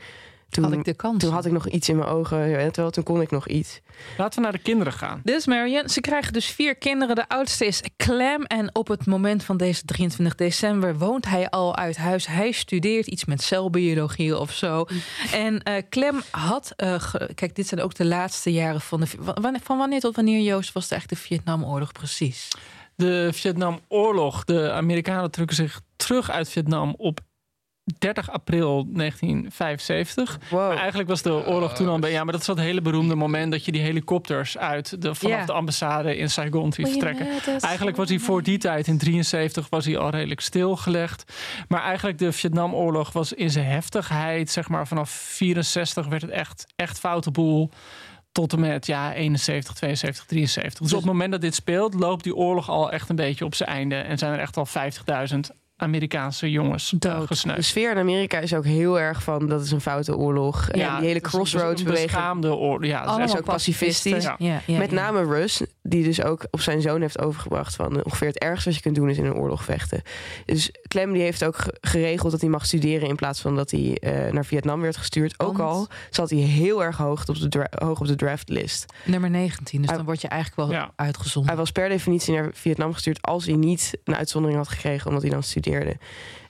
toen, Had ik de kans. toen had ik nog iets in mijn ogen. ja, Terwijl toen kon ik nog iets. Laten we naar de kinderen gaan. Dit is Marion. Ze krijgen dus vier kinderen. De oudste is Clem. En op het moment van deze 23 december woont hij al uit huis. Hij studeert iets met celbiologie of zo. En eh, Clem had... eh, ge- kijk, dit zijn ook de laatste jaren van de... Van wanneer tot wanneer, Joost, was het eigenlijk de Vietnamoorlog precies? De Vietnamoorlog. De Amerikanen trekken zich terug uit Vietnam op 30 april 1975. Wow. Maar eigenlijk was de oorlog toen al... bij- Ja, maar dat is dat hele beroemde moment... dat je die helikopters uit de, vanaf de ambassade in Saigon ziet vertrekken. Eigenlijk was hij voor die tijd, in 73, was hij al redelijk stilgelegd. Maar eigenlijk de Vietnamoorlog was in zijn heftigheid, zeg maar vanaf 64 werd het echt, echt foute boel. Tot en met ja, 71, 72, 73. Dus op het moment dat dit speelt, loopt die oorlog al echt een beetje op zijn einde. En zijn er echt al 50.000 Amerikaanse jongens uh, Dood. De sfeer in Amerika is ook heel erg van dat is een foute oorlog. en die hele crossroads beweging. oorlog. Ja, het is Allemaal echt- ook pacifistisch. Ja. Ja, ja, Met ja. name Russ, die dus ook op zijn zoon heeft overgebracht van ongeveer het ergste wat je kunt doen is in een oorlog vechten. Dus Clem die heeft ook ge- geregeld dat hij mag studeren in plaats van dat hij eh, naar Vietnam werd gestuurd. Ook al zat hij heel erg hoog op de, dra- hoog op de draftlist. Nummer 19, dus Hij- dan word je eigenlijk wel Ja. uitgezonden. Hij was per definitie naar Vietnam gestuurd als hij niet een uitzondering had gekregen omdat hij dan studeerde.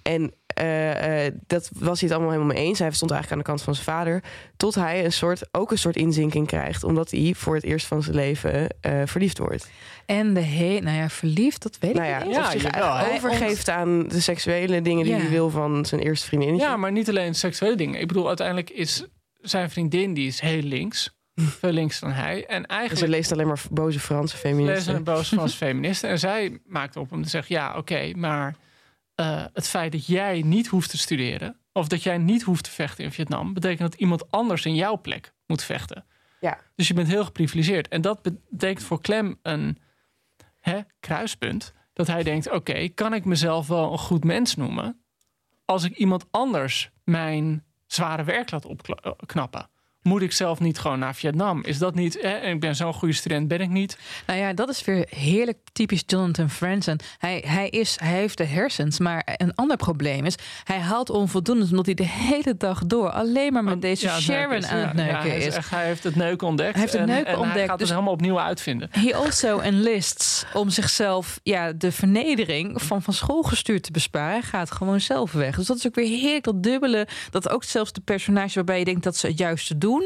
En eh, eh, dat was hij het allemaal helemaal mee eens. Hij stond eigenlijk aan de kant van zijn vader. Tot hij een soort, ook een soort inzinking krijgt. Omdat hij voor het eerst van zijn leven eh, verliefd wordt. En de he, nou ja, verliefd, dat weet Nou ik ja, niet. Ja, of zich overgeeft aan de seksuele dingen die Ja. hij wil van zijn eerste vriendinnetje. Ja, maar niet alleen seksuele dingen. Ik bedoel, uiteindelijk is zijn vriendin die is heel links. Veel links dan hij. En Dus eigenlijk hij leest alleen maar boze Franse feministen. een boos van feministen. En zij maakt op om te zeggen: ja, oké, maar eh, het feit dat jij niet hoeft te studeren. of dat jij niet hoeft te vechten in Vietnam. betekent dat iemand anders in jouw plek moet vechten. Ja. Dus je bent heel geprivilegeerd. En dat betekent voor Clem een hè, kruispunt. Dat hij denkt: oké, kan ik mezelf wel een goed mens noemen. als ik iemand anders mijn zware werk laat opknappen? Moet ik zelf niet gewoon naar Vietnam? Is dat niet. En ik ben zo'n goede student, ben ik niet. Nou ja, dat is weer heerlijk typisch Jonathan Franzen. Hij, hij, is, hij heeft de hersens, maar een ander probleem is... hij haalt onvoldoende omdat hij de hele dag door... alleen maar met deze Ja, het Sharon is. aan het ja, neuken hij, is. echt- hij heeft het neuken ontdekt. Hij heeft het en, neuken en Hij ontdekt, gaat dus- het helemaal opnieuw uitvinden. He also enlists om zichzelf ja, de vernedering van van school gestuurd te besparen. Hij gaat gewoon zelf weg. Dus dat is ook weer heerlijk, dat dubbele. Dat ook zelfs de personages waarbij je denkt dat ze het juiste doen...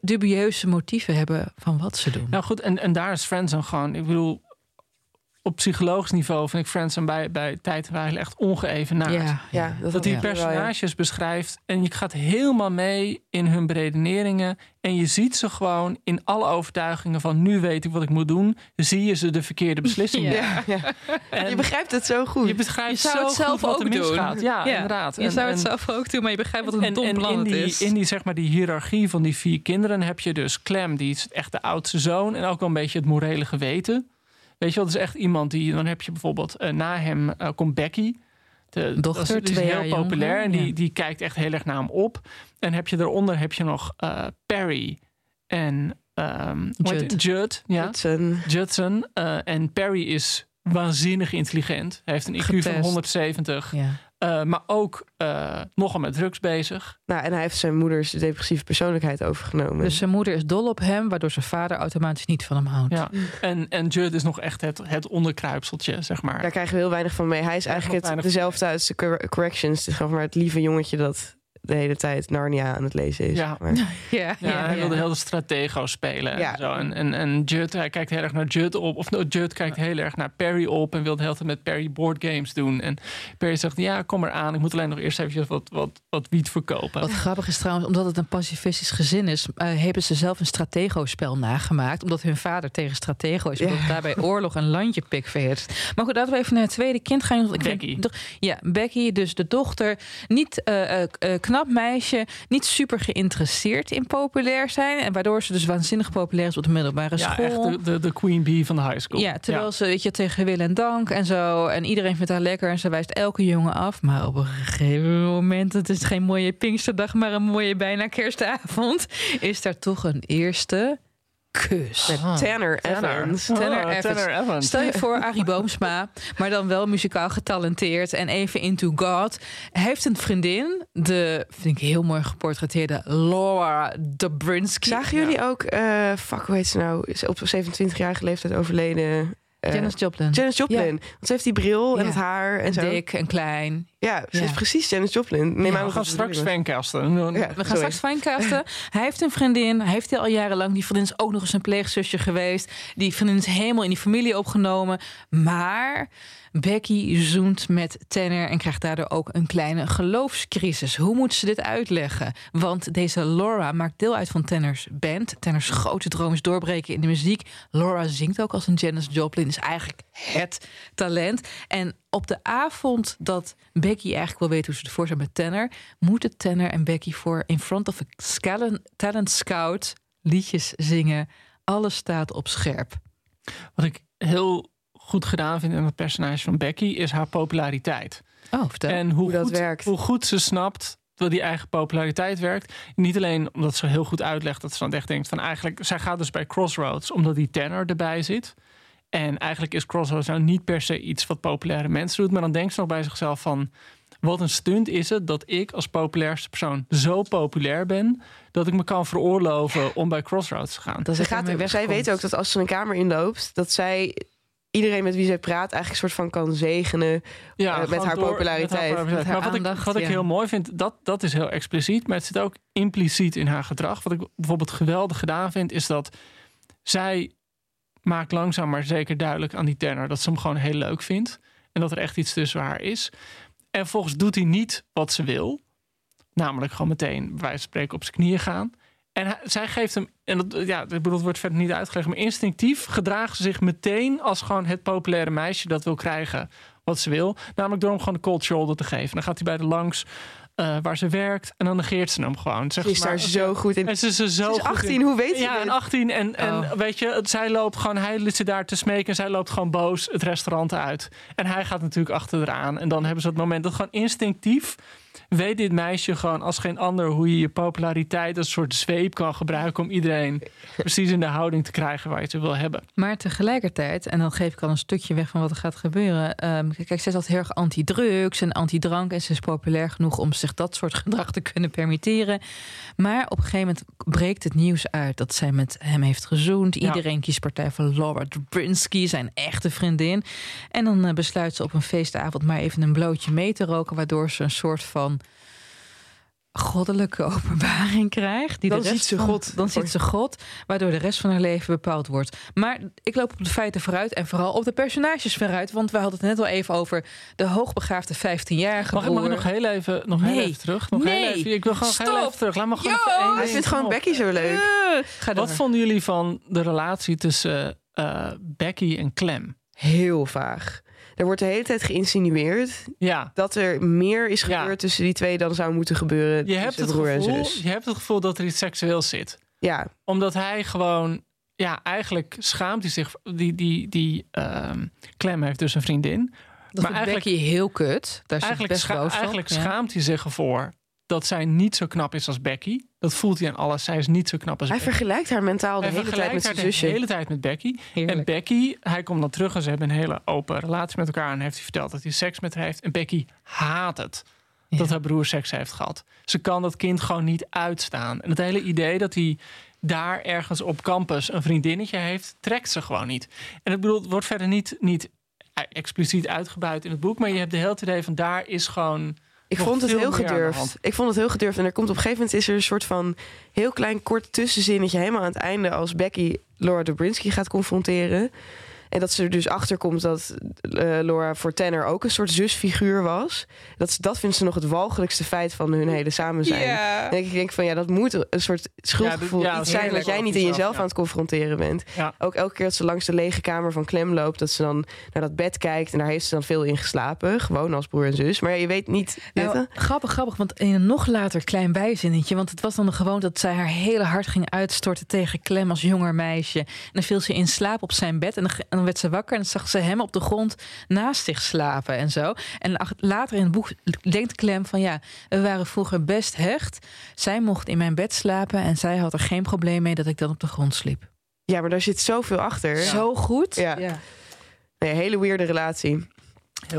dubieuze motieven hebben van wat ze doen. Nou goed, en, en daar is Friendzone gewoon... Ik bedoel, op psychologisch niveau vind ik Friendzone bij, bij Tijdwijl echt ongeëvenaard. ja, Ja, dat, Dat die ja. personages beschrijft en je gaat helemaal mee in hun beredeneringen. En je ziet ze gewoon in alle overtuigingen van nu weet ik wat ik moet doen. Zie je ze de verkeerde beslissingen. Ja. Ja, ja. En Je begrijpt het zo goed. je begrijpt Je zou zo het zelf goed wat ook er doen. misgaat. Ja, Ja, inderdaad. Je En- zou het en- zelf ook doen, maar je begrijpt wat een en, dom en plan in het die, is. in die, zeg maar, die hiërarchie van die vier kinderen heb je dus Clem, die is echt de oudste zoon. En ook wel een beetje het morele geweten. Weet je wel, dat is echt iemand die... Dan heb je bijvoorbeeld, eh, na hem eh, komt Becky. De, Dochter, dat is, die is twee heel populair en die, ja. die kijkt echt heel erg naar hem op. En heb je daaronder heb je nog eh, Perry en. Ja. Een- Judson. eh, en Perry is waanzinnig intelligent. Hij heeft een IQ van Getest. 170. ja. Eh, maar ook eh, nogal met drugs bezig. nou, en hij heeft zijn moeders depressieve persoonlijkheid overgenomen. Dus zijn moeder is dol op hem, waardoor zijn vader automatisch niet van hem houdt. Ja. En, en Judd is nog echt het, het onderkruipseltje, zeg maar. Daar krijgen we heel weinig van mee. Hij is eigenlijk het, dezelfde uit de cor- corrections. Het is gewoon maar het lieve jongetje dat de hele tijd Narnia aan het lezen is. Ja. Maar, ja, Ja, hij wilde heel de stratego spelen. Ja. En, zo. En, en, en Judd, hij kijkt heel erg naar Judd op. Of nou, Judd kijkt heel erg naar Perry op. En wil de hele tijd met Perry boardgames doen. En Perry zegt, ja, kom maar aan. Ik moet alleen nog eerst even wat, wat, wat wiet verkopen. Wat grappig is trouwens, omdat het een pacifistisch gezin is, eh, hebben ze zelf een stratego-spel nagemaakt. Omdat hun vader tegen stratego is. Omdat Ja. daarbij oorlog een landje pikveert. Maar goed, laten we even naar het tweede kind gaan. Ik Becky. ja, Becky, dus de dochter. Niet eh, knap meisje. Niet super geïnteresseerd in populair zijn. En waardoor ze dus waanzinnig populair is op de middelbare ja, school. echt de, de, de queen bee van de high school. Ja, terwijl ze weet je, tegen wil en dank en zo. En iedereen vindt haar lekker en ze wijst elke jongen af. Maar op een gegeven moment, het is geen mooie Pinksterdag, maar een mooie bijna kerstavond, is daar toch een eerste kus. met Ah. Tanner Tanner. Evans. Oh, Tanner Evans. Tanner Evans. Stel je voor Arie Boomsma, maar dan wel muzikaal getalenteerd en even into God. Hij heeft een vriendin, de, vind ik heel mooi geportretteerde Laura Dobrinsky. Zagen jullie ook, eh, fuck, hoe heet ze nou? Is op 27-jarige leeftijd overleden. Eh, Janis Joplin. Janis Joplin. Want ze heeft die bril en Ja. het haar en zo. Dik en klein. Ja, ze Ja. is precies Janis Joplin. Neem Ja, aan We gaan straks fancasten. We gaan sorry. straks fijncasten. Hij heeft een vriendin. Hij heeft die al jarenlang. Die vriendin is ook nog eens een pleegzusje geweest. Die vriendin is helemaal in die familie opgenomen. Maar Becky zoent met Tanner en krijgt daardoor ook een kleine geloofscrisis. Hoe moet ze dit uitleggen? Want deze Laura maakt deel uit van Tanners band. Tanners grote droom is doorbreken in de muziek. Laura zingt ook als een Janis Joplin. Is eigenlijk het talent. En op de avond dat Becky eigenlijk wil weten hoe ze ervoor staat met Tanner, moeten Tanner en Becky voor in front of a talent scout liedjes zingen. Alles staat op scherp. Wat ik heel goed gedaan vind in het personage van Becky, is haar populariteit. Oh, vertel. En hoe, Hoe dat goed, werkt. hoe goed ze snapt dat die eigen populariteit werkt. Niet alleen omdat ze heel goed uitlegt dat ze dan echt denkt van eigenlijk, zij gaat dus bij Crossroads omdat die tenor erbij zit. En eigenlijk is Crossroads nou niet per se iets wat populaire mensen doet, maar dan denkt ze nog bij zichzelf van wat een stunt is het dat ik als populairste persoon zo populair ben dat ik me kan veroorloven om bij Crossroads te gaan. dat Ze gaat, zij weet ook dat als ze een kamer inloopt, dat zij iedereen met wie zij praat eigenlijk een soort van kan zegenen. Ja, Eh, met haar door- populariteit. met Met haar maar wat aandacht, ik, wat ik ja. heel mooi vind, dat, dat is heel expliciet. Maar het zit ook impliciet in haar gedrag. Wat ik bijvoorbeeld geweldig gedaan vind, is dat zij maakt langzaam maar zeker duidelijk aan die tenor dat ze hem gewoon heel leuk vindt. En dat er echt iets tussen haar is. En volgens doet hij niet wat ze wil. Namelijk gewoon meteen, bij wijze van spreken, op zijn knieën gaan. En hij- zij geeft hem, en dat, ja, ik bedoel, het wordt verder niet uitgelegd, maar instinctief gedraagt ze zich meteen als gewoon het populaire meisje dat wil krijgen wat ze wil. Namelijk door hem gewoon de cold shoulder te geven. Dan gaat hij bij de langs eh, waar ze werkt en dan negeert ze hem gewoon. Zegt Ze is maar, daar zo goed in. En ze is er zo Ze is goed in. 18, hoe weet je Ja, dit? en 18. En, en Oh. weet je, het- zij loopt gewoon, hij zit daar te smeken en zij loopt gewoon boos het restaurant uit. En hij gaat natuurlijk achter eraan. En dan hebben ze het moment dat gewoon instinctief weet dit meisje gewoon als geen ander hoe je je populariteit als soort zweep kan gebruiken om iedereen precies in de houding te krijgen waar je ze wil hebben. Maar tegelijkertijd, en dan geef ik al een stukje weg van wat er gaat gebeuren. ehm, kijk, zij is altijd heel erg anti-drugs en anti-drank. En ze is populair genoeg om zich dat soort gedrag te kunnen permitteren. Maar op een gegeven moment breekt het nieuws uit dat zij met hem heeft gezoend. Ja. Iedereen kiest partij voor Laura Dubrinsky, zijn echte vriendin. En dan eh, besluit ze op een feestavond maar even een blootje mee te roken. Waardoor ze een soort van goddelijke openbaring krijgt. Die Dan de rest ziet ze van- God. Dan ziet ze God, waardoor de rest van haar leven bepaald wordt. Maar ik loop op de feiten vooruit en vooral op de personages vooruit. Want we hadden het net al even over de hoogbegaafde 15-jarige Mag ik, mag ik nog heel even, nog heel even terug? Nog heel Nee. even, ik wil gewoon heel even terug. Laat me gewoon Yo, even één ding vindt gewoon op. Becky zo leuk. Ga door. Wat vonden jullie van de relatie tussen eh, Becky en Clem? Heel vaag. Er wordt de hele tijd geïnsinueerd Ja, dat er meer is Ja. gebeurd tussen die twee dan zou moeten gebeuren je hebt, het gevoel, zus. je hebt het gevoel dat er iets seksueels zit. Ja, Omdat hij gewoon, ja, eigenlijk schaamt hij zich. Die, die, die ehm, Clem heeft dus een vriendin. dat maar vindt eigenlijk- Becky heel kut. Daar is Eigenlijk, best scha- boos op. eigenlijk Ja. schaamt hij zich ervoor dat zij niet zo knap is als Becky. Dat voelt hij aan alles. Zij is niet zo knap als hij Becky. vergelijkt haar mentaal de Hij hele tijd vergelijkt met zijn haar de zusje. hele tijd met Becky. En. Becky, hij komt dan terug en ze hebben een hele open relatie met elkaar. En heeft hij verteld dat hij seks met haar heeft. En Becky haat het Ja. dat haar broer seks heeft gehad. Ze kan dat kind gewoon niet uitstaan. En het hele idee dat hij daar ergens op campus een vriendinnetje heeft, trekt ze gewoon niet. En ik bedoel, het wordt verder niet, niet expliciet uitgebuit in het boek. Maar je hebt de hele idee van daar is gewoon. Ik nog vond het heel gedurfd. Ik vond het heel gedurfd. En er komt op een gegeven moment is er een soort van heel klein kort tussenzinnetje helemaal aan het einde als Becky Laura Dubrinsky gaat confronteren. En dat ze er dus achter komt dat eh, Laura voor Tanner ook een soort zusfiguur was. Dat, dat vindt ze nog het walgelijkste feit van hun hele samen zijn. Ja. En ik denk van ja, dat moet een soort schuldgevoel Ja, dat- ja, iets zijn wat jij niet in jezelf, aan het confronteren bent. Ja. Ook elke keer dat ze langs de lege kamer van Clem loopt, dat ze dan naar dat bed kijkt en daar heeft ze dan veel in geslapen, gewoon als broer en zus. Maar ja, je weet niet. Nou, grappig, grappig, want in een nog later klein bijzinnetje. Want het was dan gewoon dat zij haar hele hart ging uitstorten tegen Clem als jonger meisje. En dan viel ze in slaap op zijn bed en dan, en dan werd ze wakker en zag ze hem op de grond naast zich slapen en zo. En later in het boek denkt Clem van ja, we waren vroeger best hecht. Zij mocht in mijn bed slapen en zij had er geen probleem mee dat ik dan op de grond sliep. Ja, maar daar zit zoveel achter. Zo goed. Ja. Nee, hele weirde relatie.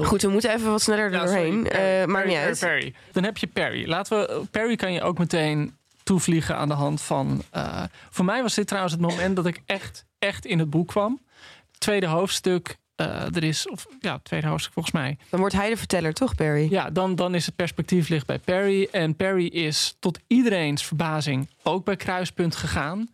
Goed, we moeten even wat sneller er Ja, doorheen. Eh Perry, niet Perry, uit. Perry. Dan heb je Perry. Laten we, Perry kan je ook meteen toevliegen aan de hand van. eh, voor mij was dit trouwens het moment dat ik echt, echt in het boek kwam. Tweede hoofdstuk. eh, er is, of ja, tweede hoofdstuk volgens mij. Dan wordt hij de verteller, toch, Barry? Ja, dan, dan is het perspectief ligt bij Perry. En Perry is tot iedereen's verbazing ook bij Kruispunt gegaan.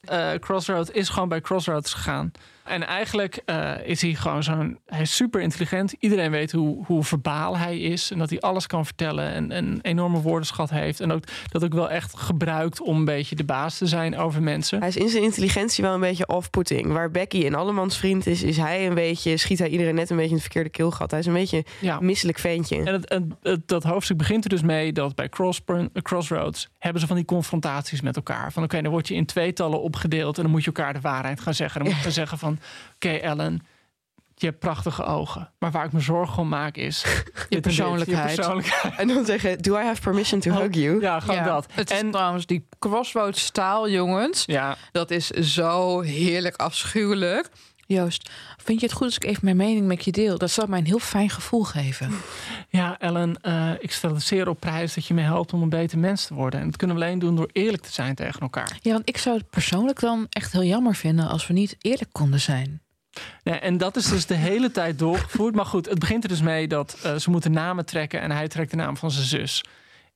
Eh, Crossroads is gewoon bij Crossroads gegaan. En eigenlijk eh, is hij gewoon zo'n... Hij is super intelligent. Iedereen weet hoe, hoe verbaal hij is. En dat hij alles kan vertellen. En en een enorme woordenschat heeft. En ook dat ook wel echt gebruikt om een beetje de baas te zijn over mensen. Hij is in zijn intelligentie wel een beetje off-putting. Waar Becky een allemans vriend is, is hij een beetje, schiet hij iedereen net een beetje in het verkeerde keelgat. Hij is een beetje Ja. een misselijk ventje. En het, het- het- dat hoofdstuk begint er dus mee dat bij Crosspr- Crossroads hebben ze van die confrontaties met elkaar. Van oké, dan word je in tweetallen opgedeeld en dan moet je elkaar de waarheid gaan zeggen. Dan moet je gaan zeggen van oké Ellen, je hebt prachtige ogen. Maar waar ik me zorgen om maak is... persoonlijkheid. Je persoonlijkheid. En dan zeggen, do I have permission to hug you? Ja, gewoon Ja, dat. Het is en trouwens die crossroads staal, jongens. ja, Dat is zo heerlijk afschuwelijk. Joost, vind je het goed als ik even mijn mening met je deel? Dat zou mij een heel fijn gevoel geven. ja, Ellen, eh, ik stel het zeer op prijs dat je me helpt om een beter mens te worden. En dat kunnen we alleen doen door eerlijk te zijn tegen elkaar. Ja, want ik zou het persoonlijk dan echt heel jammer vinden als we niet eerlijk konden zijn. En dat is dus de hele tijd doorgevoerd. Maar goed, het begint er dus mee dat eh, ze moeten namen trekken en hij trekt de naam van zijn zus.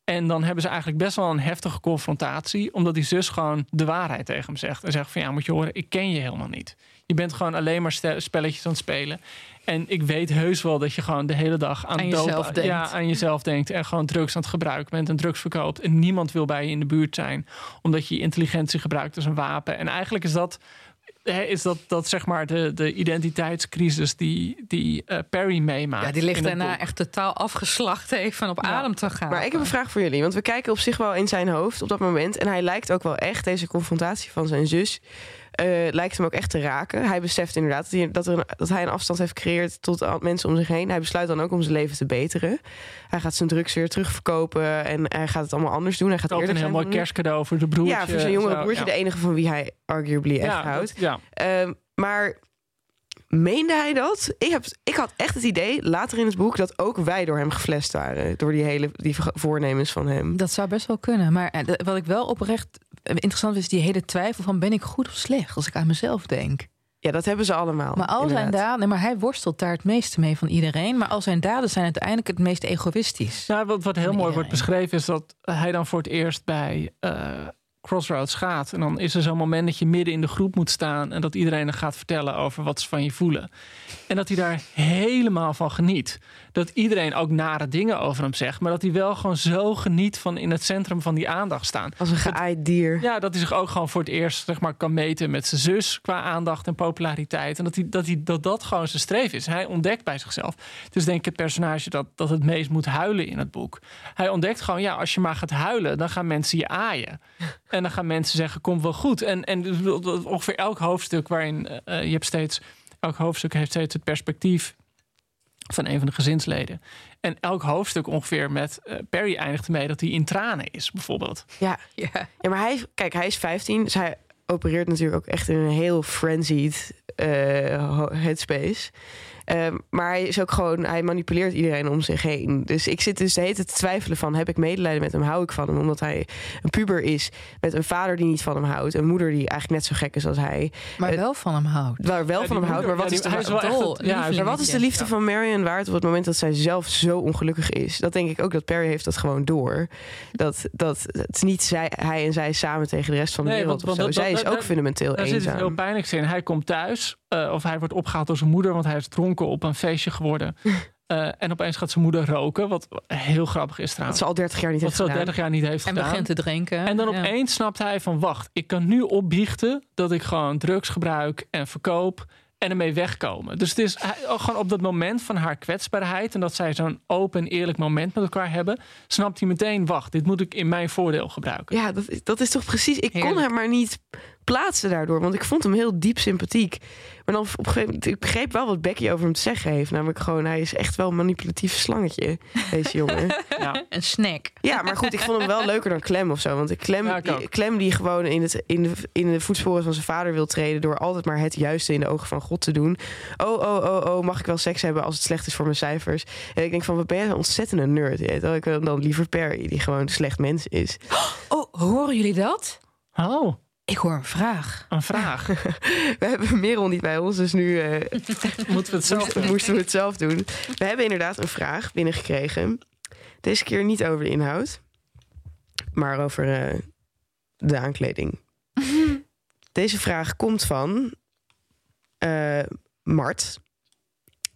En dan hebben ze eigenlijk best wel een heftige confrontatie, omdat die zus gewoon de waarheid tegen hem zegt. En zegt van ja, moet je horen, ik ken je helemaal niet. Je bent gewoon alleen maar spelletjes aan het spelen. En ik weet heus wel dat je gewoon de hele dag aan, Aan denkt. Ja, aan jezelf denkt. En gewoon drugs aan het gebruiken bent en drugs verkoopt. En niemand wil bij je in de buurt zijn. Omdat je intelligentie gebruikt als een wapen. En eigenlijk is dat, hè, is dat, dat zeg maar de, de identiteitscrisis die, die eh, Perry meemaakt. Ja, die ligt daarna boek. echt totaal afgeslacht heeft van op Ja. adem te gaan. Maar ik heb een vraag voor jullie. Want we kijken op zich wel in zijn hoofd op dat moment. En hij lijkt ook wel echt, deze confrontatie van zijn zus... eh, lijkt hem ook echt te raken. Hij beseft inderdaad dat hij, dat, er een, dat hij een afstand heeft gecreëerd tot al- mensen om zich heen. Hij besluit dan ook om zijn leven te beteren. Hij gaat zijn drugs weer terugverkopen en hij gaat het allemaal anders doen. Hij gaat Koopt een heel zijn mooi kerstcadeau voor de broertje. Ja, voor zijn jongere Zo, broertje, ja. de enige van wie hij arguably echt ja, houdt. dat- ja. Ehm, maar meende hij dat? Ik, heb, ik had echt het idee, later in het boek, dat ook wij door hem geflest waren. Door die hele die voornemens van hem. Dat zou best wel kunnen. Maar eh, wat ik wel oprecht interessant is die hele twijfel van ben ik goed of slecht als ik aan mezelf denk. Ja, dat hebben ze allemaal. Maar al zijn inderdaad. daden, nee, maar hij worstelt daar het meeste mee van iedereen. Maar al zijn daden zijn uiteindelijk het meest egoïstisch. Nou, wat, wat heel mooi wordt beschreven is dat hij dan voor het eerst bij eh, Crossroads gaat. En dan is er zo'n moment dat je midden in de groep moet staan en dat iedereen er gaat vertellen over wat ze van je voelen. En dat hij daar helemaal van geniet. Dat iedereen ook nare dingen over hem zegt, maar dat hij wel gewoon zo geniet van in het centrum van die aandacht staan. Als een geaaid dier. Ja, dat hij zich ook gewoon voor het eerst zeg maar, kan meten met zijn zus qua aandacht en populariteit. En dat, hij, dat, hij, dat dat gewoon zijn streef is. Hij ontdekt bij zichzelf. Dus denk ik het personage dat, dat het meest moet huilen in het boek. Hij ontdekt gewoon, ja, als je maar gaat huilen, dan gaan mensen je aaien. En dan gaan mensen zeggen, komt wel goed. En, en ongeveer elk hoofdstuk waarin eh, je hebt steeds, elk hoofdstuk heeft steeds het perspectief van een van de gezinsleden. En elk hoofdstuk ongeveer met eh, Perry eindigt ermee dat hij in tranen is, bijvoorbeeld. Ja. Ja. ja, maar hij, kijk, hij is 15, dus hij opereert natuurlijk ook echt in een heel frenzied ho- headspace. Ehm, maar hij is ook gewoon, hij manipuleert iedereen om zich heen. Dus ik zit dus de hele tijd te twijfelen van, heb ik medelijden met hem, hou ik van hem? Omdat hij een puber is met een vader die niet van hem houdt, een moeder die eigenlijk net zo gek is als hij, Maar Eh, wel van hem houdt. waar wel Ja, van hem houdt. Maar wat ja, is de hij is wel echt dol, het- ja, maar wat is de liefde van Marion waard op het moment dat zij zelf zo ongelukkig is? Dat denk ik ook dat Perry heeft dat gewoon door. Dat, dat het is niet zij, hij en zij samen tegen de rest van de Nee, wereld want- of want zo. dat- zij is dat- ook dat- fundamenteel Daar zit het eenzaam. heel pijnlijks in. Hij komt thuis, eh, of hij wordt opgehaald door zijn moeder, want hij is dronken op een feestje geworden. Eh, en opeens gaat zijn moeder roken, wat heel grappig is Dat trouwens. ze al 30 jaar niet Wat heeft ze al gedaan. 30 jaar niet heeft En gedaan. begint te drinken. En dan Ja. opeens snapt hij van wacht, ik kan nu opbiechten dat ik gewoon drugs gebruik en verkoop en ermee wegkomen. Dus het is hij- ook gewoon op dat moment van haar kwetsbaarheid en dat zij zo'n open en eerlijk moment met elkaar hebben, snapt hij meteen wacht, dit moet ik in mijn voordeel gebruiken. Ja, dat, is- dat is toch precies... Ik kon hem maar niet plaatsen daardoor. Want ik vond hem heel diep sympathiek. Maar dan op een gegeven moment... Ik begreep wel wat Becky over hem te zeggen heeft. Namelijk gewoon... Hij is echt wel een manipulatief slangetje. Deze jongen. Ja. Een snack. Ja, maar goed, ik vond hem wel leuker dan Clem of zo. Want ik Clem, Ja, die. Clem die gewoon in, het, in, de, in de voetsporen van zijn vader wil treden... door altijd maar het juiste in de ogen van God te doen. Oh, oh, oh, oh, mag ik wel seks hebben als het slecht is voor mijn cijfers? En ik denk van, wat ben je een ontzettende nerd. je weet wel. Ik wil dan liever Perry, die gewoon een slecht mens is. Oh, horen jullie dat? Oh, Ik hoor een vraag. een vraag. We hebben Merel niet bij ons, dus nu eh, Moeten we het zelf moesten, moesten we het zelf doen. We hebben inderdaad een vraag binnengekregen. Deze keer niet over de inhoud, maar over eh, de aankleding. Deze vraag komt van eh, Mart.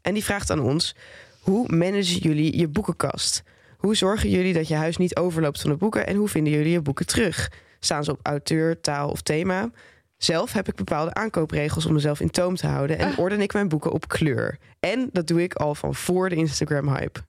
En die vraagt aan ons: hoe managen jullie je boekenkast? Hoe zorgen jullie dat je huis niet overloopt van de boeken? En hoe vinden jullie je boeken terug? Staan ze op auteur, taal of thema? Zelf heb ik bepaalde aankoopregels om mezelf in toom te houden. En orden ik mijn boeken op kleur. En dat doe ik al van voor de Instagram-hype.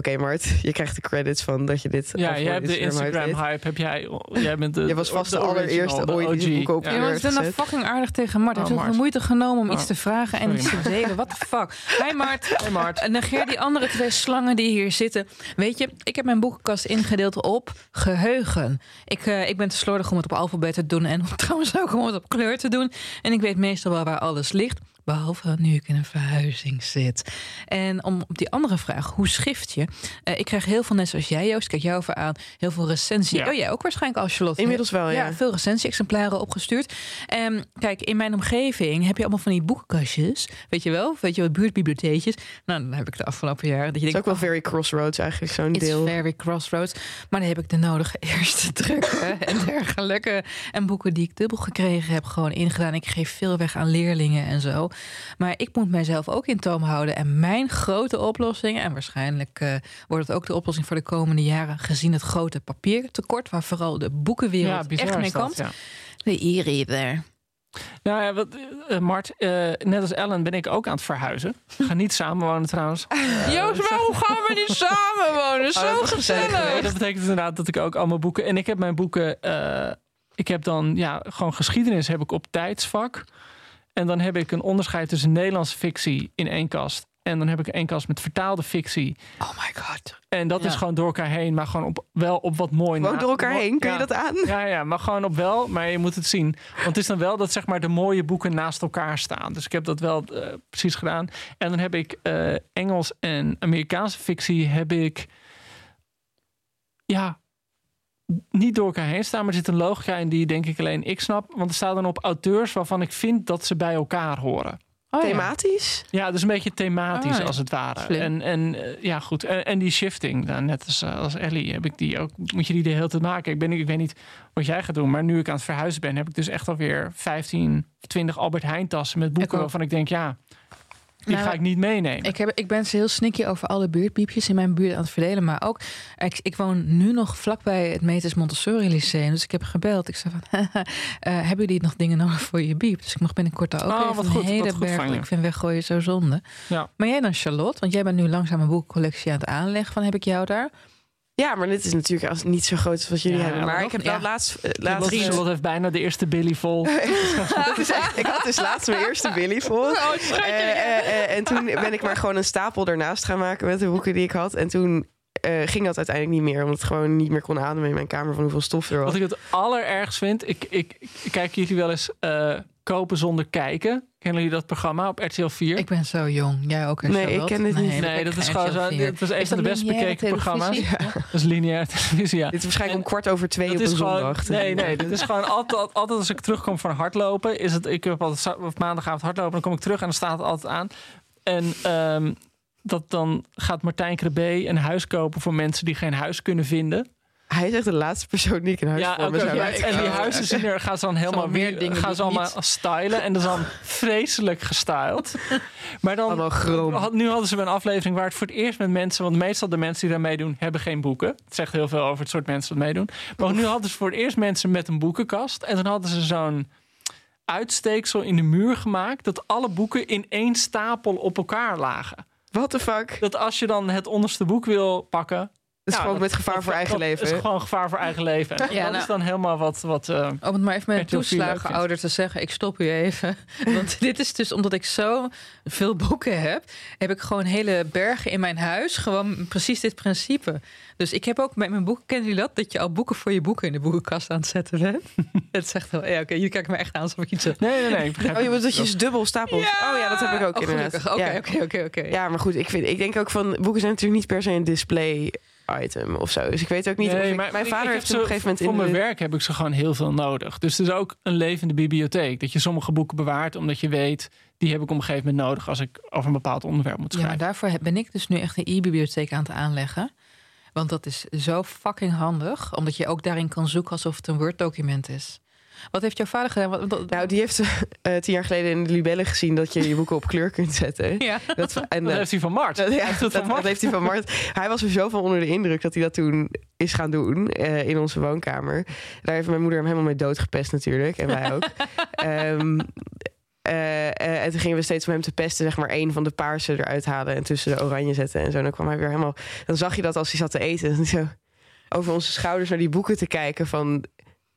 Oké, Mart, je krijgt de credits van dat je dit. Ja, jij hebt de Instagram hype. Heb jij, jij bent de, Jij was vast de allereerste de ooit die op Ja. Is nou gezet. fucking aardig tegen Mart. Hij Oh, heeft zoveel Mart. moeite genomen om Oh. iets te vragen en Sorry, iets te delen. What the fuck? Hi Mart. Hey Mart. Negeer die andere twee slangen die hier zitten. Weet je, ik heb mijn boekenkast ingedeeld op geheugen. Ik, eh, ik ben te slordig om het op alfabet te doen en trouwens ook om het op kleur te doen. En ik weet meestal wel waar alles ligt. Behalve nu ik in een verhuizing zit. En om op die andere vraag, hoe schrift je? Eh, ik krijg heel veel, net zoals jij Joost, kijk jou even aan, heel veel recensie. Ja. Oh, jij ook waarschijnlijk als Charlotte. Inmiddels wel, ja. Ja, veel recensie-exemplaren opgestuurd. En kijk, in mijn omgeving heb je allemaal van die boekenkastjes. Weet je wel? Weet je wel, buurtbibliotheekjes. Nou, dan heb ik de afgelopen jaren. Dat je Het is ook wel very crossroads eigenlijk, zo'n It's deel. very crossroads. Maar dan heb ik de nodige eerste drukken en dergelijke. En boeken die ik dubbel gekregen heb, gewoon ingedaan. Ik geef veel weg aan leerlingen en zo. Maar ik moet mijzelf ook in toom houden. En mijn grote oplossing, en waarschijnlijk eh, wordt het ook de oplossing voor de komende jaren, gezien het grote papiertekort, waar vooral de boekenwereld Ja, echt mee kampt. ja. De e-reader. Nou ja, wat, eh, Mart, eh, net als Ellen ben ik ook aan het verhuizen. We gaan niet samenwonen trouwens. Joost, waarom gaan we niet samenwonen? Zo dat gezellig. Nee, dat betekent inderdaad dat ik ook allemaal boeken... En ik heb mijn boeken... ik heb dan ja, gewoon geschiedenis heb ik op tijdsvak. En dan heb ik een onderscheid tussen Nederlandse fictie in één kast. En dan heb ik één kast met vertaalde fictie. Oh my god. En dat Ja. is gewoon door elkaar heen, maar gewoon op, wel op wat mooi Gewoon na- door elkaar heen, kun je dat aan? Ja, ja, maar gewoon op wel, maar je moet het zien. Want het is dan wel dat zeg maar de mooie boeken naast elkaar staan. Dus ik heb dat wel eh, precies gedaan. En dan heb ik eh, Engels en Amerikaanse fictie heb ik ja niet door elkaar heen staan, maar er zit een logica in die denk ik alleen ik snap. Want er staat dan op auteurs waarvan ik vind dat ze bij elkaar horen. Oh, ja. Thematisch? Ja, dus een beetje thematisch Ah, ja. als het ware. Slim. En, en eh, ja, goed. En, en die shifting, nou, net als, eh, als Ellie, heb ik die ook, moet je die de hele tijd maken. Ik, ben, ik weet niet wat jij gaat doen, maar nu ik aan het verhuizen ben, heb ik dus echt alweer 15, 20 Albert Heijn tassen met boeken waarvan ik denk, ja, die Nou, ga ik niet meenemen. Ik, heb, ik ben ze heel sneaky over alle buurtpiepjes in mijn buurt aan het verdelen. Maar ook, ik, ik woon nu nog vlakbij het Metis Montessori Lyceum. Dus ik heb gebeld. Ik zei van, eh, hebben jullie nog dingen nodig voor je biep? Dus ik mag binnenkort daar ook Oh, even wat goed, hele wat berg. Ik vind weggooien zo zonde. Ja. Maar jij dan Charlotte? Want jij bent nu langzaam een boekcollectie aan het aanleggen. Van heb ik jou daar? Ja, maar dit is natuurlijk als niet zo groot als wat jullie Ja, hebben. maar ik heb ja. wel laatst... eh, laatst Charlotte heeft bijna de eerste Billy vol. dat is echt, ik had dus laatst mijn eerste Billy vol. Oh, eh, en toen ben ik maar gewoon een stapel ernaast gaan maken met de boeken die ik had. En toen ging dat uiteindelijk niet meer. Omdat het gewoon niet meer kon ademen in mijn kamer van hoeveel stof er was. Wat ik het allerergst vind, ik, ik, ik kijk jullie wel eens kopen zonder kijken. Kennen jullie dat programma op RTL 4? Ik ben zo jong. Jij ook, hè, Nee, ik ken dit niet. Nee, dat is gewoon zo. RTL 4. Dit was een Is van de best bekeken programma's. televisie? Dat is lineaire televisie, ja. Dit is waarschijnlijk om kwart over twee Dat op is een gewoon, zondag. nee, nee, dit is gewoon altijd, altijd als ik terugkom van hardlopen, is het, ik heb altijd maandagavond hardlopen, dan kom ik terug en dan staat het altijd aan. En ehm, dat dan gaat Martijn Krabbe een huis kopen voor mensen die geen huis kunnen vinden. Hij is echt de laatste persoon die ik een huis Ja, voor ook, me zou ja, laten en die huizen zien er, gaan ze dan helemaal Zo meer weer, dingen gaan ze allemaal niet- stylen en dat is dan vreselijk gestyled. Maar dan had, nu hadden ze een aflevering waar het voor het eerst met mensen, want meestal de mensen die daar meedoen hebben geen boeken. Het zegt heel veel over het soort mensen dat meedoen. Maar nu hadden ze voor het eerst mensen met een boekenkast en dan hadden ze zo'n uitsteeksel in de muur gemaakt dat alle boeken in één stapel op elkaar lagen. What the fuck? Dat als je dan het onderste boek wil pakken, is Ja, gewoon dat- met gevaar dat- voor eigen dat leven. is gewoon gevaar voor eigen leven. En Ja, dat nou- is dan helemaal wat. wat eh, Om het maar even met een RTL 4 leuk toeslagenouder te zeggen, ik stop u even. Want dit is dus omdat ik zo veel boeken heb, heb ik gewoon hele bergen in mijn huis. Gewoon precies dit principe. Dus ik heb ook met mijn boeken, kennen jullie dat? Dat je al boeken voor je boeken in de boekenkast aan het zetten bent. Het zegt wel, ja oké, jullie kijken me echt aan alsof ik iets zeg. nee, nee, nee. Ik begrijp Oh, je het. bedoelt dat je dubbel stapelt? Oh ja, dat heb ik ook Oh, inderdaad. Oké, Ja. oké, oké, oké. Ja, maar goed, ik, vind, ik denk ook van... Boeken zijn natuurlijk niet per se een display item of zo. Dus ik weet ook niet Nee, of ik- maar Mijn ik- vader ik heeft heb op een gegeven moment... Voor in mijn de- werk heb ik ze gewoon heel veel nodig. Dus het is ook een levende bibliotheek. Dat je sommige boeken bewaart omdat je weet... die heb ik op een gegeven moment nodig als ik over een bepaald onderwerp moet Ja, schrijven. daarvoor ben ik dus nu echt een e-bibliotheek aan het aanleggen. Want dat is zo fucking handig. Omdat je ook daarin kan zoeken alsof het een Word-document is. Wat heeft jouw vader gedaan? Wat, wat- Nou, die heeft eh, tien jaar geleden in de Libelle gezien... dat je je boeken op kleur kunt zetten. ja. Dat, en, Dat eh, heeft hij van Mart. dat, ja, Hij heeft dat, van Mart. dat heeft hij van Mart. Hij was er zo van onder de indruk dat hij dat toen is gaan doen eh, in onze woonkamer. Daar heeft mijn moeder hem helemaal mee doodgepest natuurlijk. En wij ook. Ehm, Eh, eh, en toen gingen we steeds om hem te pesten, zeg maar één van de paarse eruit halen en tussen de oranje zetten en zo. En dan kwam hij weer helemaal. Dan zag je dat als hij zat te eten, en zo over onze schouders naar die boeken te kijken van.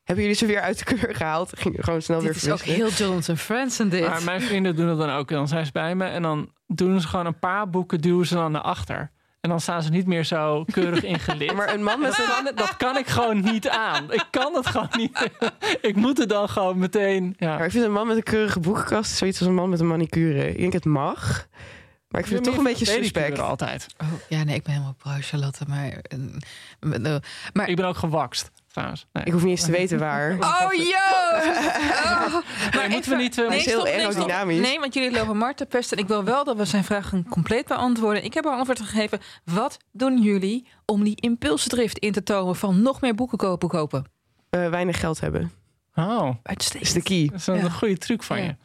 Hebben jullie ze weer uit de kleur gehaald? Ging gewoon snel Dit weer is ook heel Jonathan Franzen dit. Maar mijn vrienden doen het dan ook. Dan zijn ze bij me en dan doen ze gewoon een paar boeken, duwen ze dan naar achter. En dan staan ze niet meer zo keurig ingelid. Maar een man met dat, een kan, dat kan ik gewoon niet aan. Ik kan het gewoon niet. ik moet het dan gewoon meteen. Ja. Maar ik vind een man met een keurige boekenkast zoiets als een man met een manicure. Ik denk het mag. Maar ik vind het toch een beetje suspect. altijd. Oh, ja, nee, ik ben helemaal pro Charlotte, maar... eh, maar Ik ben ook gewakst, trouwens. Nee. Ik hoef niet eens te weten waar. Oh, Joost! Oh. Nee, moeten we niet... eh, Hij is heel aerodynamisch. Nee, want jullie lopen Mart te pesten. En ik wil wel dat we zijn vragen compleet beantwoorden. Ik heb een antwoord gegeven. Wat doen jullie om die impulsdrift in te tonen van nog meer boeken kopen kopen? Eh, weinig geld hebben. Oh, Uitstekend. is de key. dat is een Ja. goede truc van Ja. je. En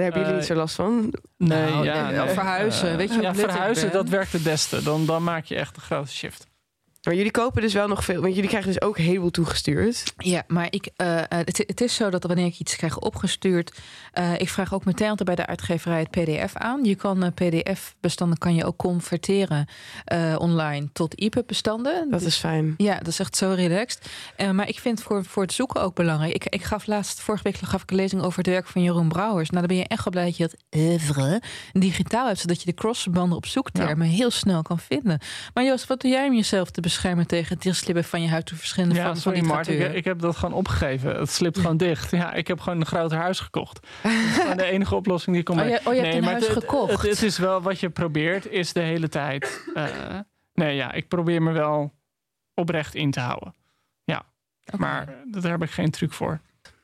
daar hebben jullie Eh, niet zo last van. Nee, Nou, ja, nee, nee. verhuizen. Eh, Weet je ja, verhuizen, dat werkt het beste. Dan, dan maak je echt een grote shift. Maar jullie kopen dus wel nog veel. Want jullie krijgen dus ook een heleboel toegestuurd. Ja, maar ik, eh, eh, het, het is zo dat wanneer ik iets krijg opgestuurd, eh, ik vraag ook meteen altijd bij de uitgeverij het PDF aan. Je kan eh, PDF-bestanden kan je ook converteren online tot EPUB-bestanden. Dat is fijn. Ja, dat is echt zo relaxed. Maar ik vind voor, voor het zoeken ook belangrijk. Ik, ik gaf laatst, vorige week gaf ik een lezing over het werk van Jeroen Brouwers. Nou, dan ben je echt wel blij dat je dat oeuvre digitaal hebt, zodat je de crossverbanden op zoektermen heel snel kan vinden. Maar Joost, wat doe jij om jezelf te beschermen tegen het dichtslibben van je huid door verschillende Ja, vormen van sorry Mart, ik, ik heb dat gewoon opgegeven. Het slipt gewoon dicht. Ja, ik heb gewoon een groter huis gekocht. Dat is gewoon de enige oplossing die ik kon Oh, je- oh, je hebt een maar huis het- gekocht. Het, het is wel wat je probeert, is de hele tijd. eh, nee, ja, ik probeer me wel oprecht in te houden. Ja, maar daar heb ik geen truc voor.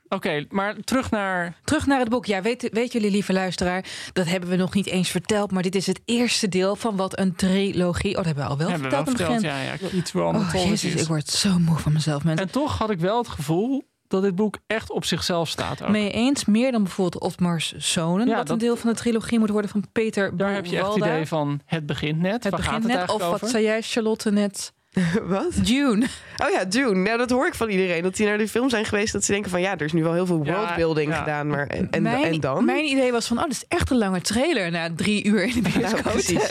Oké, maar terug naar. Terug naar het boek. Ja, weet, weet jullie, lieve luisteraar, dat hebben we nog niet eens verteld. Maar dit is het eerste deel van wat een trilogie. Oh, dat hebben we al wel hebben we wel verteld aan het verteld. begin. Ja, ja, iets wel Oh, jezus, ik word zo moe van mezelf, mensen. En toch had ik wel het gevoel dat dit boek echt op zichzelf staat. Ook. Eens meer dan bijvoorbeeld Otmars Zonen, Ja, wat dat- een deel van de trilogie moet worden van Peter Daar heb je echt het idee van het begint net. Het Waar begint gaat het net, of over? wat zei jij, Charlotte, net? Wat? Dune. Oh ja, Dune. Nou, dat hoor ik van iedereen. Dat die naar de film zijn geweest. Dat ze denken van ja, er is nu wel heel veel worldbuilding ja. gedaan. Maar en, en, mijn, en dan? Mijn idee was van, oh, dit is echt een lange trailer na drie uur in de bioscoop precies.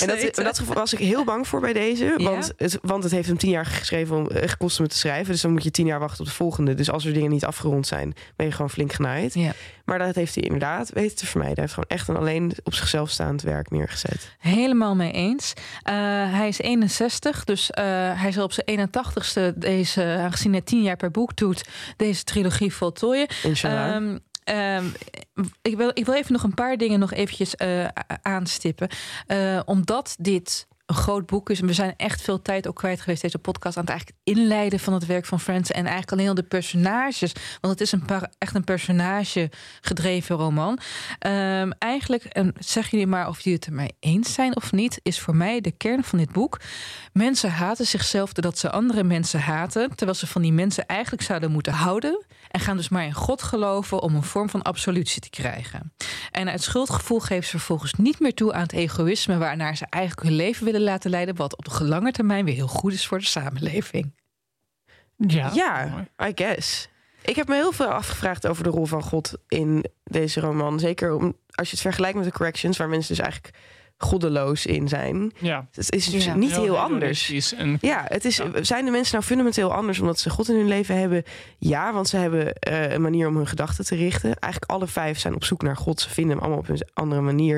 En dat, dat was ik heel bang voor bij deze. Ja? Want, het, want het heeft hem tien jaar geschreven om, eh, gekost om het te schrijven. Dus dan moet je tien jaar wachten op de volgende. Dus als er dingen niet afgerond zijn, ben je gewoon flink genaaid. Ja. Maar dat heeft hij inderdaad weten te vermijden. Hij heeft gewoon echt een alleen op zichzelf staand werk neergezet. Helemaal mee eens. Eh, hij is 61, dus eh, hij zal op zijn 81ste, deze, aangezien hij 10 jaar per boek doet, deze trilogie voltooien. Inshallah. Ehm, ehm, ik, wil, ik wil even nog een paar dingen nog eventjes eh, aanstippen. Omdat dit een groot boek is. En we zijn echt veel tijd ook kwijt geweest, deze podcast, aan het eigenlijk inleiden van het werk van Friends. En eigenlijk alleen al de personages. Want het is een paar, echt een personage gedreven roman. Ehm, eigenlijk, en zeg jullie maar of jullie het er mee eens zijn of niet, is voor mij de kern van dit boek. Mensen haten zichzelf doordat ze andere mensen haten. Terwijl ze van die mensen eigenlijk zouden moeten houden. En gaan dus maar in God geloven om een vorm van absolutie te krijgen. En uit schuldgevoel geven ze vervolgens niet meer toe aan het egoïsme waarnaar ze eigenlijk hun leven willen laten leiden. Wat op de lange termijn weer heel goed is voor de samenleving. Ja, ja. I guess. Ik heb me heel veel afgevraagd over de rol van God in deze roman. Zeker om, als je het vergelijkt met de corrections, waar mensen dus eigenlijk goddeloos in zijn. ja. Het is Ja. niet heel anders. En Ja, het is, Ja. zijn de mensen nou fundamenteel anders omdat ze God in hun leven hebben? Ja, want ze hebben eh, een manier om hun gedachten te richten. Eigenlijk alle vijf zijn op zoek naar God. Ze vinden hem allemaal op een andere manier.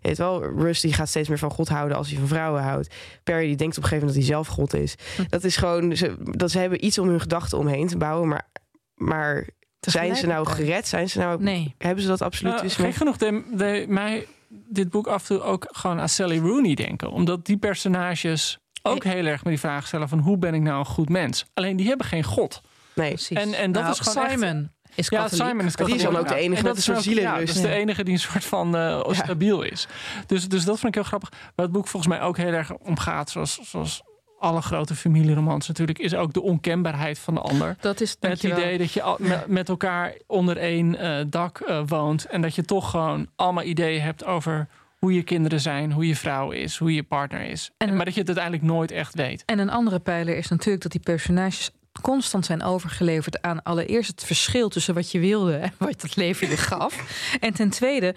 Je weet wel, die gaat steeds meer van God houden als hij van vrouwen houdt. Perry die denkt op een gegeven moment dat hij zelf God is. Hm. Dat is gewoon, ze, dat ze hebben iets om hun gedachten omheen te bouwen. Maar, maar zijn ze nou gered? Zijn ze nou, Nee. Hebben ze dat absoluut Nou, dus gek genoeg deed, deed mij dit boek af en toe ook gewoon aan Sally Rooney denken. Omdat die personages ook heel erg met die vraag stellen van hoe ben ik nou een goed mens? Alleen die hebben geen god. Nee. Precies. En- en dat Nou, is gewoon echt- Simon is Ja. Simon is die is dan ook de enige En dat een is soort ook- Ja, zielenrust. dat is de enige die een soort van eh, Ja. stabiel is. Dus, dus dat vond ik heel grappig. Waar het boek volgens mij ook heel erg om gaat, zoals, zoals alle grote familieromans natuurlijk, is ook de onkenbaarheid van de ander. Dat is Het idee dat je al- met elkaar onder één eh, dak eh, woont. En dat je toch gewoon allemaal ideeën hebt over hoe je kinderen zijn, hoe je vrouw is, hoe je partner is. En- maar dat je het uiteindelijk nooit echt weet. En een andere pijler is natuurlijk dat die personages constant zijn overgeleverd aan allereerst het verschil tussen wat je wilde en wat het leven je gaf. En ten tweede,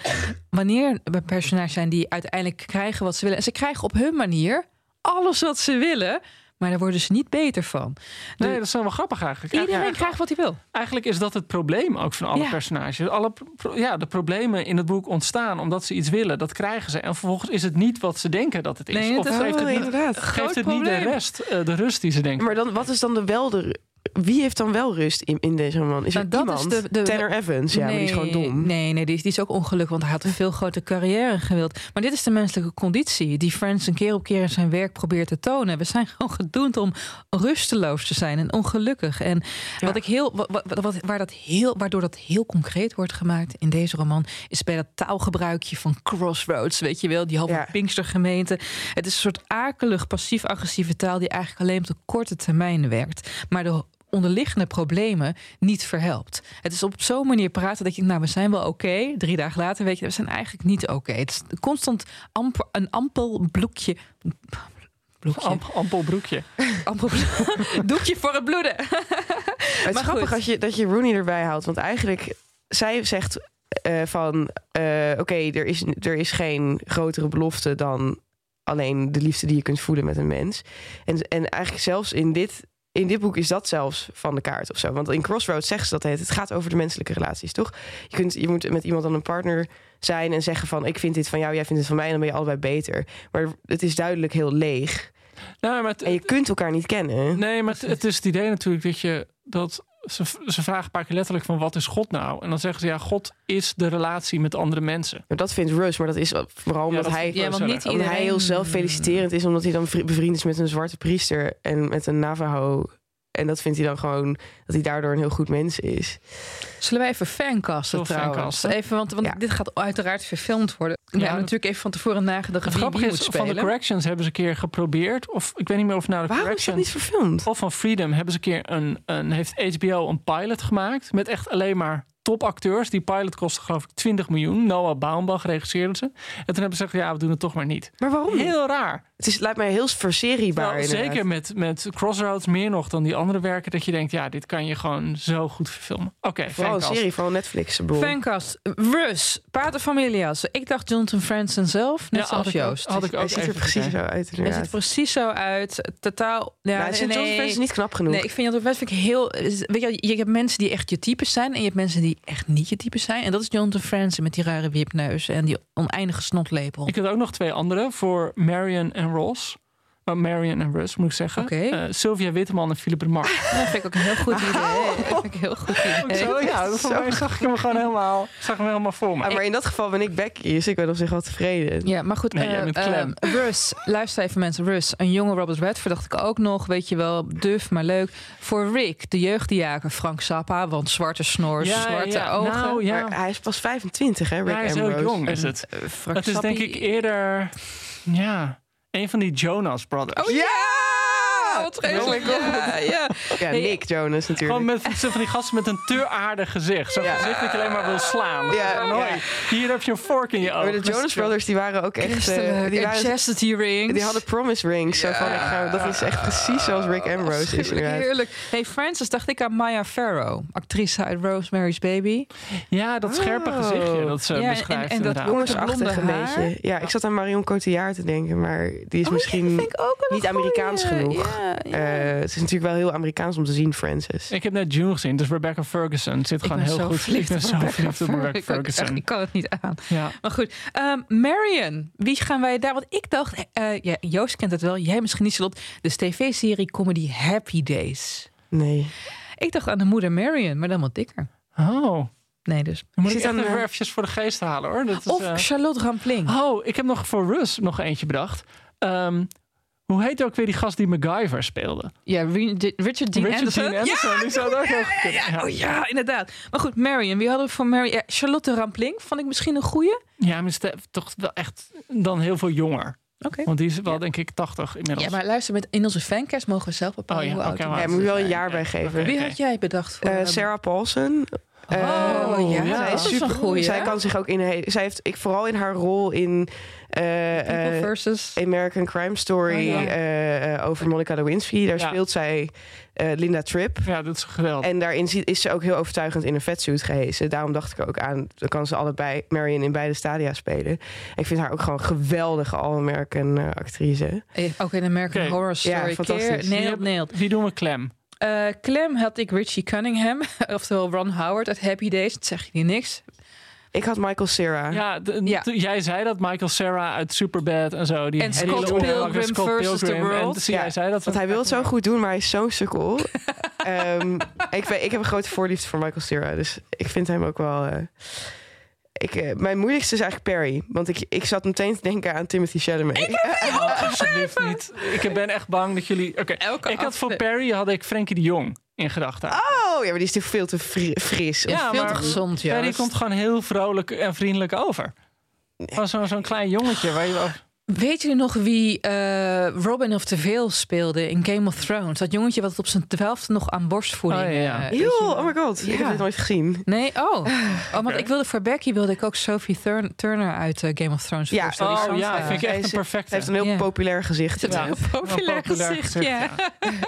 wanneer er personages zijn die uiteindelijk krijgen wat ze willen. En ze krijgen op hun manier alles wat ze willen. Maar daar worden ze niet beter van. Nee, De- dat is wel grappig eigenlijk. Iedereen krijgt wat hij wil. Eigenlijk is dat het probleem ook van alle Ja. personages. Alle pro- ja, de problemen in het boek ontstaan omdat ze iets willen. Dat krijgen ze. En vervolgens is het niet wat ze denken dat het is. Nee, het of is geeft het Oh, niet, inderdaad. geeft het niet de rest, eh, de rust die ze denken. Maar dan, wat is dan de wel de... Wie heeft dan wel rust in, in deze roman? Is Nou, er dat iemand? is de- de- Tanner Evans, ja, maar die is gewoon dom. Nee, nee die, is, die is ook ongelukkig, want hij had een veel grotere carrière gewild. Maar dit is de menselijke conditie die Friends een keer op keer in zijn werk probeert te tonen. We zijn gewoon gedoemd om rusteloos te zijn en ongelukkig. En Ja. wat ik heel, wat, wat, wat- waar dat heel, waardoor dat heel concreet wordt gemaakt in deze roman, is bij dat taalgebruikje van Crossroads, weet je wel, die halve Ja. Pinkstergemeente. Het is een soort akelig passief-agressieve taal die eigenlijk alleen op de korte termijn werkt. Maar de onderliggende problemen niet verhelpt. Het is op zo'n manier praten dat je, nou, we zijn wel oké. Drie dagen later weet je, we zijn eigenlijk niet oké. Het is constant amper, een ampel bloekje. Bloekje. Amp, ampel broekje. Ampel, doekje voor het bloeden. Het is Maar grappig goed. als je, dat je Rooney erbij haalt. Want eigenlijk, zij zegt eh, van... eh, Oké, er, is, er is geen grotere belofte dan alleen de liefde die je kunt voelen met een mens. En, en eigenlijk zelfs in dit, in dit boek is dat zelfs van de kaart of zo. Want in Crossroads zegt ze dat het, het gaat over de menselijke relaties, toch? Je, kunt, je moet met iemand dan een partner zijn en zeggen van... ik vind dit van jou, jij vindt dit van mij... en dan ben je allebei beter. Maar het is duidelijk heel leeg. Nou, maar het- En je kunt elkaar niet kennen. nee, maar het, het is het idee natuurlijk dat je... Dat, ze, ze vragen een paar keer letterlijk van wat is God nou? En dan zeggen ze ja, God is de relatie met andere mensen. Dat vindt Russ, maar dat is vooral omdat dat hij... Ja, want niet. Omdat hij iedereen- heel zelffeliciterend is, omdat hij dan vri- bevriend is met een zwarte priester en met een Navajo. En dat vindt hij dan gewoon dat hij daardoor een heel goed mens is. Zullen wij even fancasten trouwens? fancasten? Even, want, want Ja. dit gaat uiteraard verfilmd worden. We hebben natuurlijk even van tevoren nagedacht Het grappige is, van de. Corrections hebben ze een keer geprobeerd. Of ik weet niet meer of nou de Waarom is dat Corrections... niet verfilmd? Of van Freedom hebben ze een keer een, een heeft HBO een pilot gemaakt met echt alleen maar topacteurs. Die pilot kostte geloof ik 20 miljoen. Noah Baumbach regisseerde ze. En toen hebben ze gezegd, ja, we doen het toch maar niet. Maar waarom? Heel raar. Het is, lijkt mij heel verseriebaar. Wel, inderdaad. zeker met, met Crossroads meer nog dan die andere werken. Dat je denkt, ja, dit kan je gewoon zo goed verfilmen. Oké, Vooral een serie, vooral Netflix. bedoel. Fancast. Rus. Pater Familias. Ik dacht Jonathan Franzen zelf. Net Ja, zoals had ik ook- Joost. had ik ook Hij ziet er even precies zo uit Hij ziet er precies zo uit. Totaal. Ja, Ja, St. nee, niet knap genoeg. Nee, ik vind Jonathan Franzen ik heel. Weet je, je hebt mensen die echt je type zijn en je hebt mensen die echt niet je type zijn. En dat is Jonathan Franzen met die rare wipneus en die oneindige snotlepel. Ik had ook nog twee andere voor Marion en Ross. Marion en Russ, moet ik zeggen. Oké. Eh, Sylvia Witteman en Philip Remarque. Dat vind ik ook een heel goed idee. Dat vind ik heel goed idee. Zo, ja, voor mij zag ik hem gewoon helemaal, zag hem helemaal voor me. Ah, maar in dat geval ben ik Becky, dus ik ben op zich wel tevreden. Ja, maar goed. Nee, jij eh, bent eh. Russ, luister even mensen. Russ, een jonge Robert Redford dacht ik ook nog. Weet je wel, duf, maar leuk. Voor Rick, de jeugdjager Frank Zappa. Want zwarte snor, Ja, zwarte ja, ogen. nou, ja. Maar hij is pas 25, hè, Rick Ja, hij is heel jong, is het. Frank Het is denk ik eerder, ja, een van die Jonas Brothers. Oh ja! Wat vreselijk. Oh my God. Ja, ja. Ja, Nick Jonas natuurlijk. Gewoon met van die gasten met een te aardig gezicht. Zo'n Ja. gezicht dat je alleen maar wil slaan. Ja, ja. Hier heb je een vork in je oog. maar de Jonas Brothers die waren ook echt... eh, die, En waren, chastity rings. die hadden promise rings. Zo van, ik ga, dat is echt precies zoals Rick Ambrose is inderdaad. Heerlijk. Hey Francis, dacht ik aan Maya Farrow. Actrice uit Rosemary's Baby. Ja, dat scherpe Oh. gezicht dat ze Ja, en- beschrijft en dat inderdaad. jongens- Jongensachtig een blonde haar. beetje. Ja, ik zat aan Marion Cotillard te denken, maar die is Oh, misschien... ja, niet. Amerikaans genoeg. Ja, ja. eh, het is natuurlijk wel heel Amerikaans om te zien, Francis. Ik heb net June gezien, dus Rebecca Ferguson zit gewoon heel goed. Ik ben zo Rebecca verliefd op Rebecca Ik, ook echt, Ferguson. ik kan het niet aan. Ja. Maar goed, ehm, Marion. Wie gaan wij daar? Want ik dacht, eh, ja, Joost kent het wel. Jij misschien niet, Charlotte. De tv-serie comedy Happy Days. Nee. Ik dacht aan de moeder Marion, maar dan wat dikker. Oh, Nee, dus. dan moet Zit ik even eh, eventjes voor de geest halen hoor. Dat is, Of eh, Charlotte Rampling. Oh, ik heb nog voor Russ nog eentje bedacht. Ehm, hoe heet ook weer die gast die MacGyver speelde? Ja, Richard Dean Richard Anderson. Dean Anderson, die zou kunnen. Ja, Ja. oh ja, inderdaad. Maar goed, Marion. Wie hadden we voor Marion? Ja, Charlotte Rampling vond ik misschien een goeie. Ja, maar toch wel echt dan heel veel jonger. Oké. Want die is wel Ja. denk ik 80 inmiddels. Ja, maar luister, met, in onze fancast mogen we zelf bepalen Oh ja, hoe oud die maar- Ja, moet je wel een jaar bij geven. Wie had jij bedacht voor? Eh, Sarah Paulson. Oh, Eh, ja, ja. zij dat is een super. goeie. Zij kan zich ook in. Zij heeft ik vooral in haar rol in eh, eh, versus... American Crime Story Oh, ja. eh, over Monica Lewinsky. Daar Ja. speelt zij eh, Linda Tripp. Ja, dat is geweldig. En daarin ziet- is ze ook heel overtuigend in een vetsuit gehezen. Daarom dacht ik ook aan, dan kan ze allebei Marion in beide stadia spelen. Ik vind haar ook gewoon een geweldige All-American actrice. Ook in American. Horror Story. Ja, fantastisch. Keer, nailed, nailed. Wie doen we klem? Eh, Clem had ik Richie Cunningham, oftewel Ron Howard uit Happy Days. Dat zeg je niet niks. Ik had Michael Cera. Ja, de- Ja. jij zei dat Michael Sarah uit Superbad en zo. Die En Scott Pilgrim Scott versus the Pilgrim. World. En zie Ja, jij zei dat. Want hij wil het zo goed doen, maar hij is zo'n sukkel. Ehm, ik, ik heb een grote voorliefde voor Michael Cera. Dus ik vind hem ook wel... eh, ik, eh, mijn moeilijkste is eigenlijk Perry. Want ik, ik zat meteen te denken aan Timothy Chalamet. Oh, alsjeblieft niet. Ik ben echt bang dat jullie... Oké, Elke ik had voor Perry had ik Frankie de Jong in gedachten. Oh, ja, maar die is toch veel te fri- fris. Ja, Veel maar- te gezond, ja. Perry komt gewoon heel vrolijk en vriendelijk over. Van zo'n zo'n klein jongetje waar je... Weet jullie nog wie eh, Robin of the Vale speelde in Game of Thrones? Dat jongetje wat op zijn twaalfde nog aan borstvoeding... Oh, ja, ja. eh, je oh my god. Ik Ja. heb dit nooit gezien. Nee, oh. oh want ik wilde voor Becky wilde ik ook Sophie Turner uit eh, Game of Thrones Ja. voorstellen. Oh ja, vind ik echt een Hij perfecte. heeft een heel populair gezicht. Het Ja. een heel populair, populair gezicht, gezicht, ja.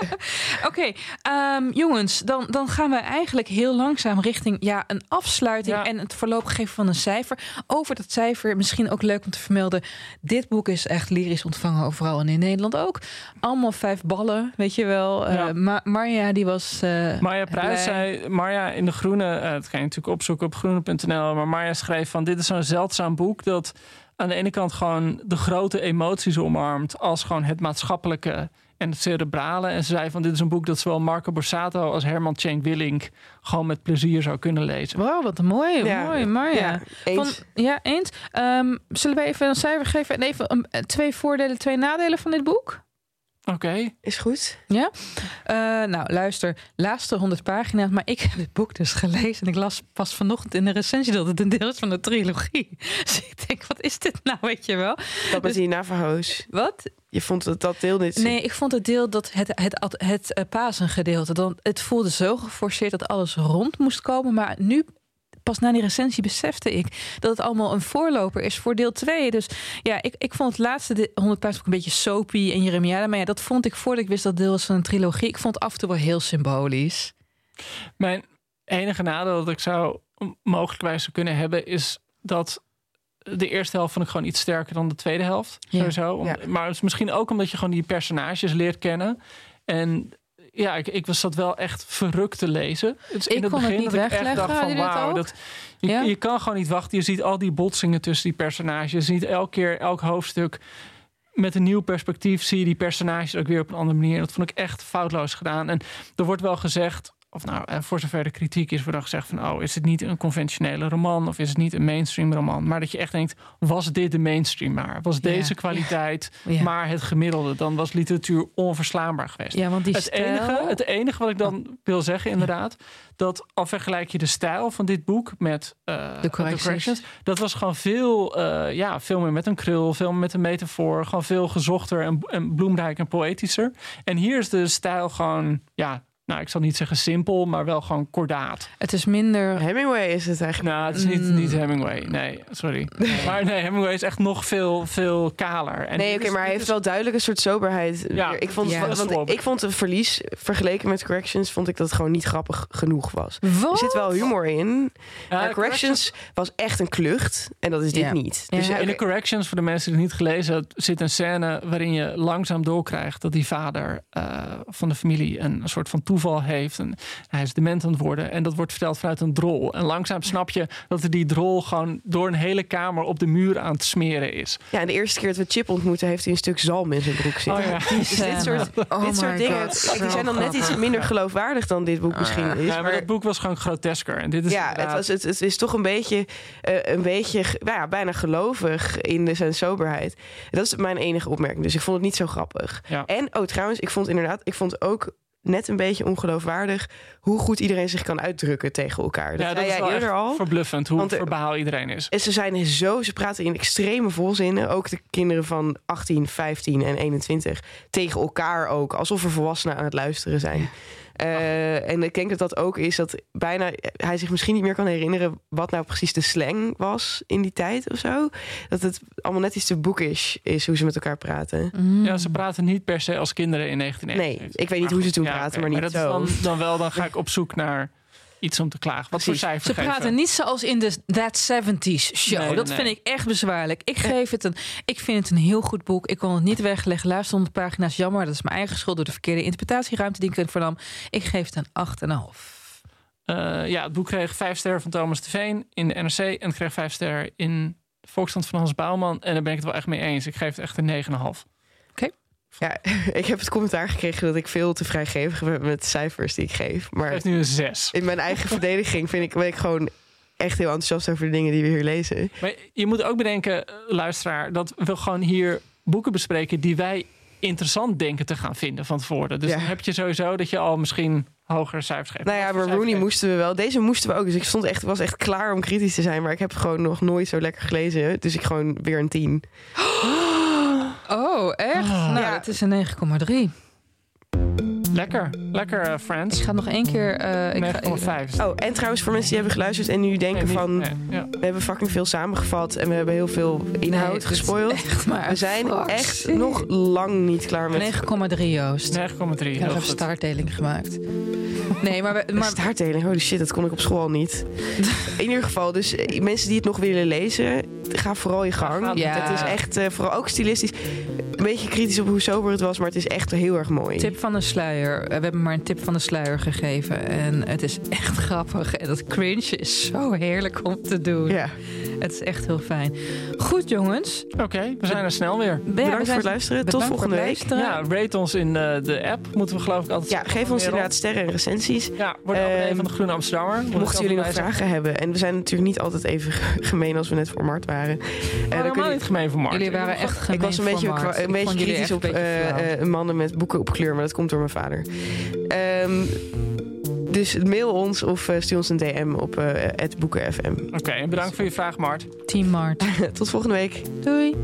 Oké, ehm, jongens, dan, dan gaan we eigenlijk heel langzaam richting ja, een afsluiting Ja. en het voorlopig geven van een cijfer. Over dat cijfer, misschien ook leuk om te vermelden. Dit boek is echt lyrisch ontvangen overal en in Nederland ook. Allemaal vijf ballen, weet je wel. Ja. Eh, Ma- Marja, die was. eh, Marja Pruis zei, Marja in de Groene, eh, dat kan je natuurlijk opzoeken op groene.nl, maar Marja schreef van dit is zo'n zeldzaam boek dat aan de ene kant gewoon de grote emoties omarmt als gewoon het maatschappelijke en het cerebrale. En ze zei van dit is een boek dat zowel Marco Borsato als Herman Tjenk Willink gewoon met plezier zou kunnen lezen. Wow, wat een mooi, Ja. mooi, Marja. Ja, eens. Van, ja, eens. Ehm, zullen we even een cijfer geven en even um, twee voordelen, twee nadelen van dit boek? Oké. Is goed. Eh, nou, luister, laatste 100 pagina's. Maar ik heb het boek dus gelezen. En ik las pas vanochtend in de recensie dat het een deel is van de trilogie. Dus ik denk, wat is dit nou, weet je wel? Dat met Dus- die Navajo's. Wat? Je vond dat dat deel niet... Nee, ik vond het deel dat het, het, het, het eh, Pasengedeelte. Dan, het voelde zo geforceerd dat alles rond moest komen. Maar nu, pas na die recensie, besefte ik dat het allemaal een voorloper is voor deel 2. Dus ja, ik, ik vond het laatste de- 100 pagina's ook een beetje soapy en Jeremiade. Maar ja, dat vond ik voordat ik wist dat deel was van een trilogie. Ik vond het af en toe wel heel symbolisch. Mijn enige nadeel dat ik zou mogelijkwijs zou kunnen hebben is dat de eerste helft vond ik gewoon iets sterker dan de tweede helft. Ja. Sowieso. Om- Ja. Maar het is misschien ook omdat je gewoon die personages leert kennen. En ja, ik, ik was dat wel echt verrukt te lezen. Het is Ik in het kon het begin niet dat ik echt dacht van wauw, dat je, Ja? je kan gewoon niet wachten. Je ziet al die botsingen tussen die personages. Je ziet elke keer elk hoofdstuk met een nieuw perspectief zie je die personages ook weer op een andere manier. Dat vond ik echt foutloos gedaan. En er wordt wel gezegd, of nou, eh, voor zover de kritiek is, wordt dan gezegd van, oh, is het niet een conventionele roman of is het niet een mainstream roman? Maar dat je echt denkt, was dit de mainstream maar? Was deze kwaliteit Ja. maar het gemiddelde? Dan was literatuur onverslaanbaar geweest. Ja, want die Het stijl... enige, het enige wat ik dan wil zeggen, inderdaad, dat al vergelijk je de stijl van dit boek met eh, De corrections. dat was gewoon veel, eh, ja, veel meer met een krul, veel meer met een metafoor, gewoon veel gezochter en, en bloemrijk en poëtischer. En hier is de stijl gewoon, ja, nou, ik zal niet zeggen simpel, maar wel gewoon kordaat. Het is minder... Hemingway is het eigenlijk. Nou, het is niet, Mm. niet Hemingway, nee, sorry. Maar nee, Hemingway is echt nog veel, veel kaler. En Nee, oké, maar hij heeft is- wel duidelijk een soort soberheid. Ja, ik vond, ja. want ik vond het verlies vergeleken met corrections, vond ik dat het gewoon niet grappig genoeg was. Wat? Er zit wel humor in. Ja, maar de corrections was echt een klucht en dat is dit Ja. niet. Ja. Dus, In de corrections, voor de mensen die het niet gelezen hebben, zit een scène waarin je langzaam doorkrijgt dat die vader eh, van de familie een, een soort van toeval heeft. En hij is dement aan het worden en dat wordt verteld vanuit een drol. En langzaam snap je dat er die drol gewoon door een hele kamer op de muur aan het smeren is. ja, en de eerste keer dat we Chip ontmoeten, heeft hij een stuk zalm in zijn broek zitten. Oh ja. Dus dit soort, Oh dit soort dingen, God, die zijn dan net iets minder geloofwaardig dan dit boek misschien is. Ja, maar maar- dat boek was gewoon grotesker. En dit is ja, het, was, het, het is toch een beetje, eh, een beetje nou ja, bijna gelovig in de, zijn soberheid. Dat is mijn enige opmerking. Dus ik vond het niet zo grappig. Ja. En, oh trouwens, ik vond inderdaad, ik vond ook net een beetje ongeloofwaardig hoe goed iedereen zich kan uitdrukken tegen elkaar. Dat ja, dat is wel eerder al. verbluffend hoe Want, eh, verbaal iedereen is. En ze zijn zo, ze praten in extreme volzinnen. Ook de kinderen van 18, 15 en 21 tegen elkaar ook. Alsof er volwassenen aan het luisteren zijn. Eh, en ik denk dat dat ook is dat bijna hij zich misschien niet meer kan herinneren wat nou precies de slang was in die tijd of zo. Dat het allemaal net iets te bookish is hoe ze met elkaar praten. Mm. Ja, ze praten niet per se als kinderen in Nee, 1999. ik weet niet hoe ze toen praten, maar niet dat is zo. Dan, dan wel, dan ga ik op zoek naar iets om te klagen. Wat voor cijfer Ze geven? praten niet zoals in de That 70s show. Nee, dat nee. vind ik echt bezwaarlijk. Ik geef het een. Ik vind het een heel goed boek. Ik kon het niet wegleggen. Luister honderd pagina's. Jammer. Dat is mijn eigen schuld door de verkeerde interpretatieruimte die ik erin vernam. Ik geef het een 8,5. Eh, ja, het boek kreeg vijf sterren van Thomas de Veen in de NRC. En het kreeg vijf sterren in de Volkskrant van Hans Bouwman. En daar ben ik het wel echt mee eens. Ik geef het echt een 9,5. Ja, ik heb het commentaar gekregen dat ik veel te vrijgevig ben met cijfers die ik geef. Maar geef nu een 6. in mijn eigen verdediging vind ik, ben ik gewoon echt heel enthousiast over de dingen die we hier lezen. Maar je moet ook bedenken, eh, luisteraar, dat we gewoon hier boeken bespreken die wij interessant denken te gaan vinden van tevoren. Dus Ja. dan heb je sowieso dat je al misschien hogere cijfers geeft. Nou ja, maar Rooney moesten we wel. Deze moesten we ook. Dus ik stond echt, was echt klaar om kritisch te zijn. Maar ik heb gewoon nog nooit zo lekker gelezen. Dus ik gewoon weer een 10. Oh, echt? Ah. Nou, Ja. dat is een 9,3. Lekker, lekker eh, Ik Friends. ga nog één keer. eh, ik ga- 9,5. Oh, en trouwens voor mensen die hebben geluisterd en nu denken Nee, niet- van... nee, ja. We hebben fucking veel samengevat en we hebben heel veel inhoud gespoild. Echt maar We zijn fuck echt nog lang niet klaar met... 9,3 Joost. 9,3. Ik heb goed. staartdeling gemaakt. Nee, maar, we, Maar staartdeling, holy shit, dat kon ik op school al niet. In ieder geval, dus eh, mensen die het nog willen lezen, ga vooral je gang. Ja. Het is echt, vooral ook stilistisch, een beetje kritisch op hoe sober het was, maar het is echt heel erg mooi. Tip van de sluier. We hebben maar een tip van de sluier gegeven. En het is echt grappig. En dat cringe is zo heerlijk om te doen. Ja, Het is echt heel fijn. Goed, jongens. Oké, we zijn er snel weer. bedankt voor het luisteren. Tot volgende week. Ja, rate ons in eh, de app. Moeten we geloof ik altijd Ja, geef ons inderdaad sterren en recensies. Ja, word Ehm, van de Groene Amsterdammer. Mochten jullie nog vragen hebben, en we zijn natuurlijk niet altijd even gemeen als we net voor Mart waren. Eh, Oh, kun helemaal je- niet gemeen voor Mark. Jullie waren echt gemeen ik was een beetje, Mart. Een beetje kritisch op beetje mannen met boeken op kleur, maar dat komt door mijn vader. Ehm, dus mail ons of eh, stuur ons een DM op eh boekenfm. Oké, en bedankt voor je vraag, Mart. Team Mart. Tot volgende week. Doei.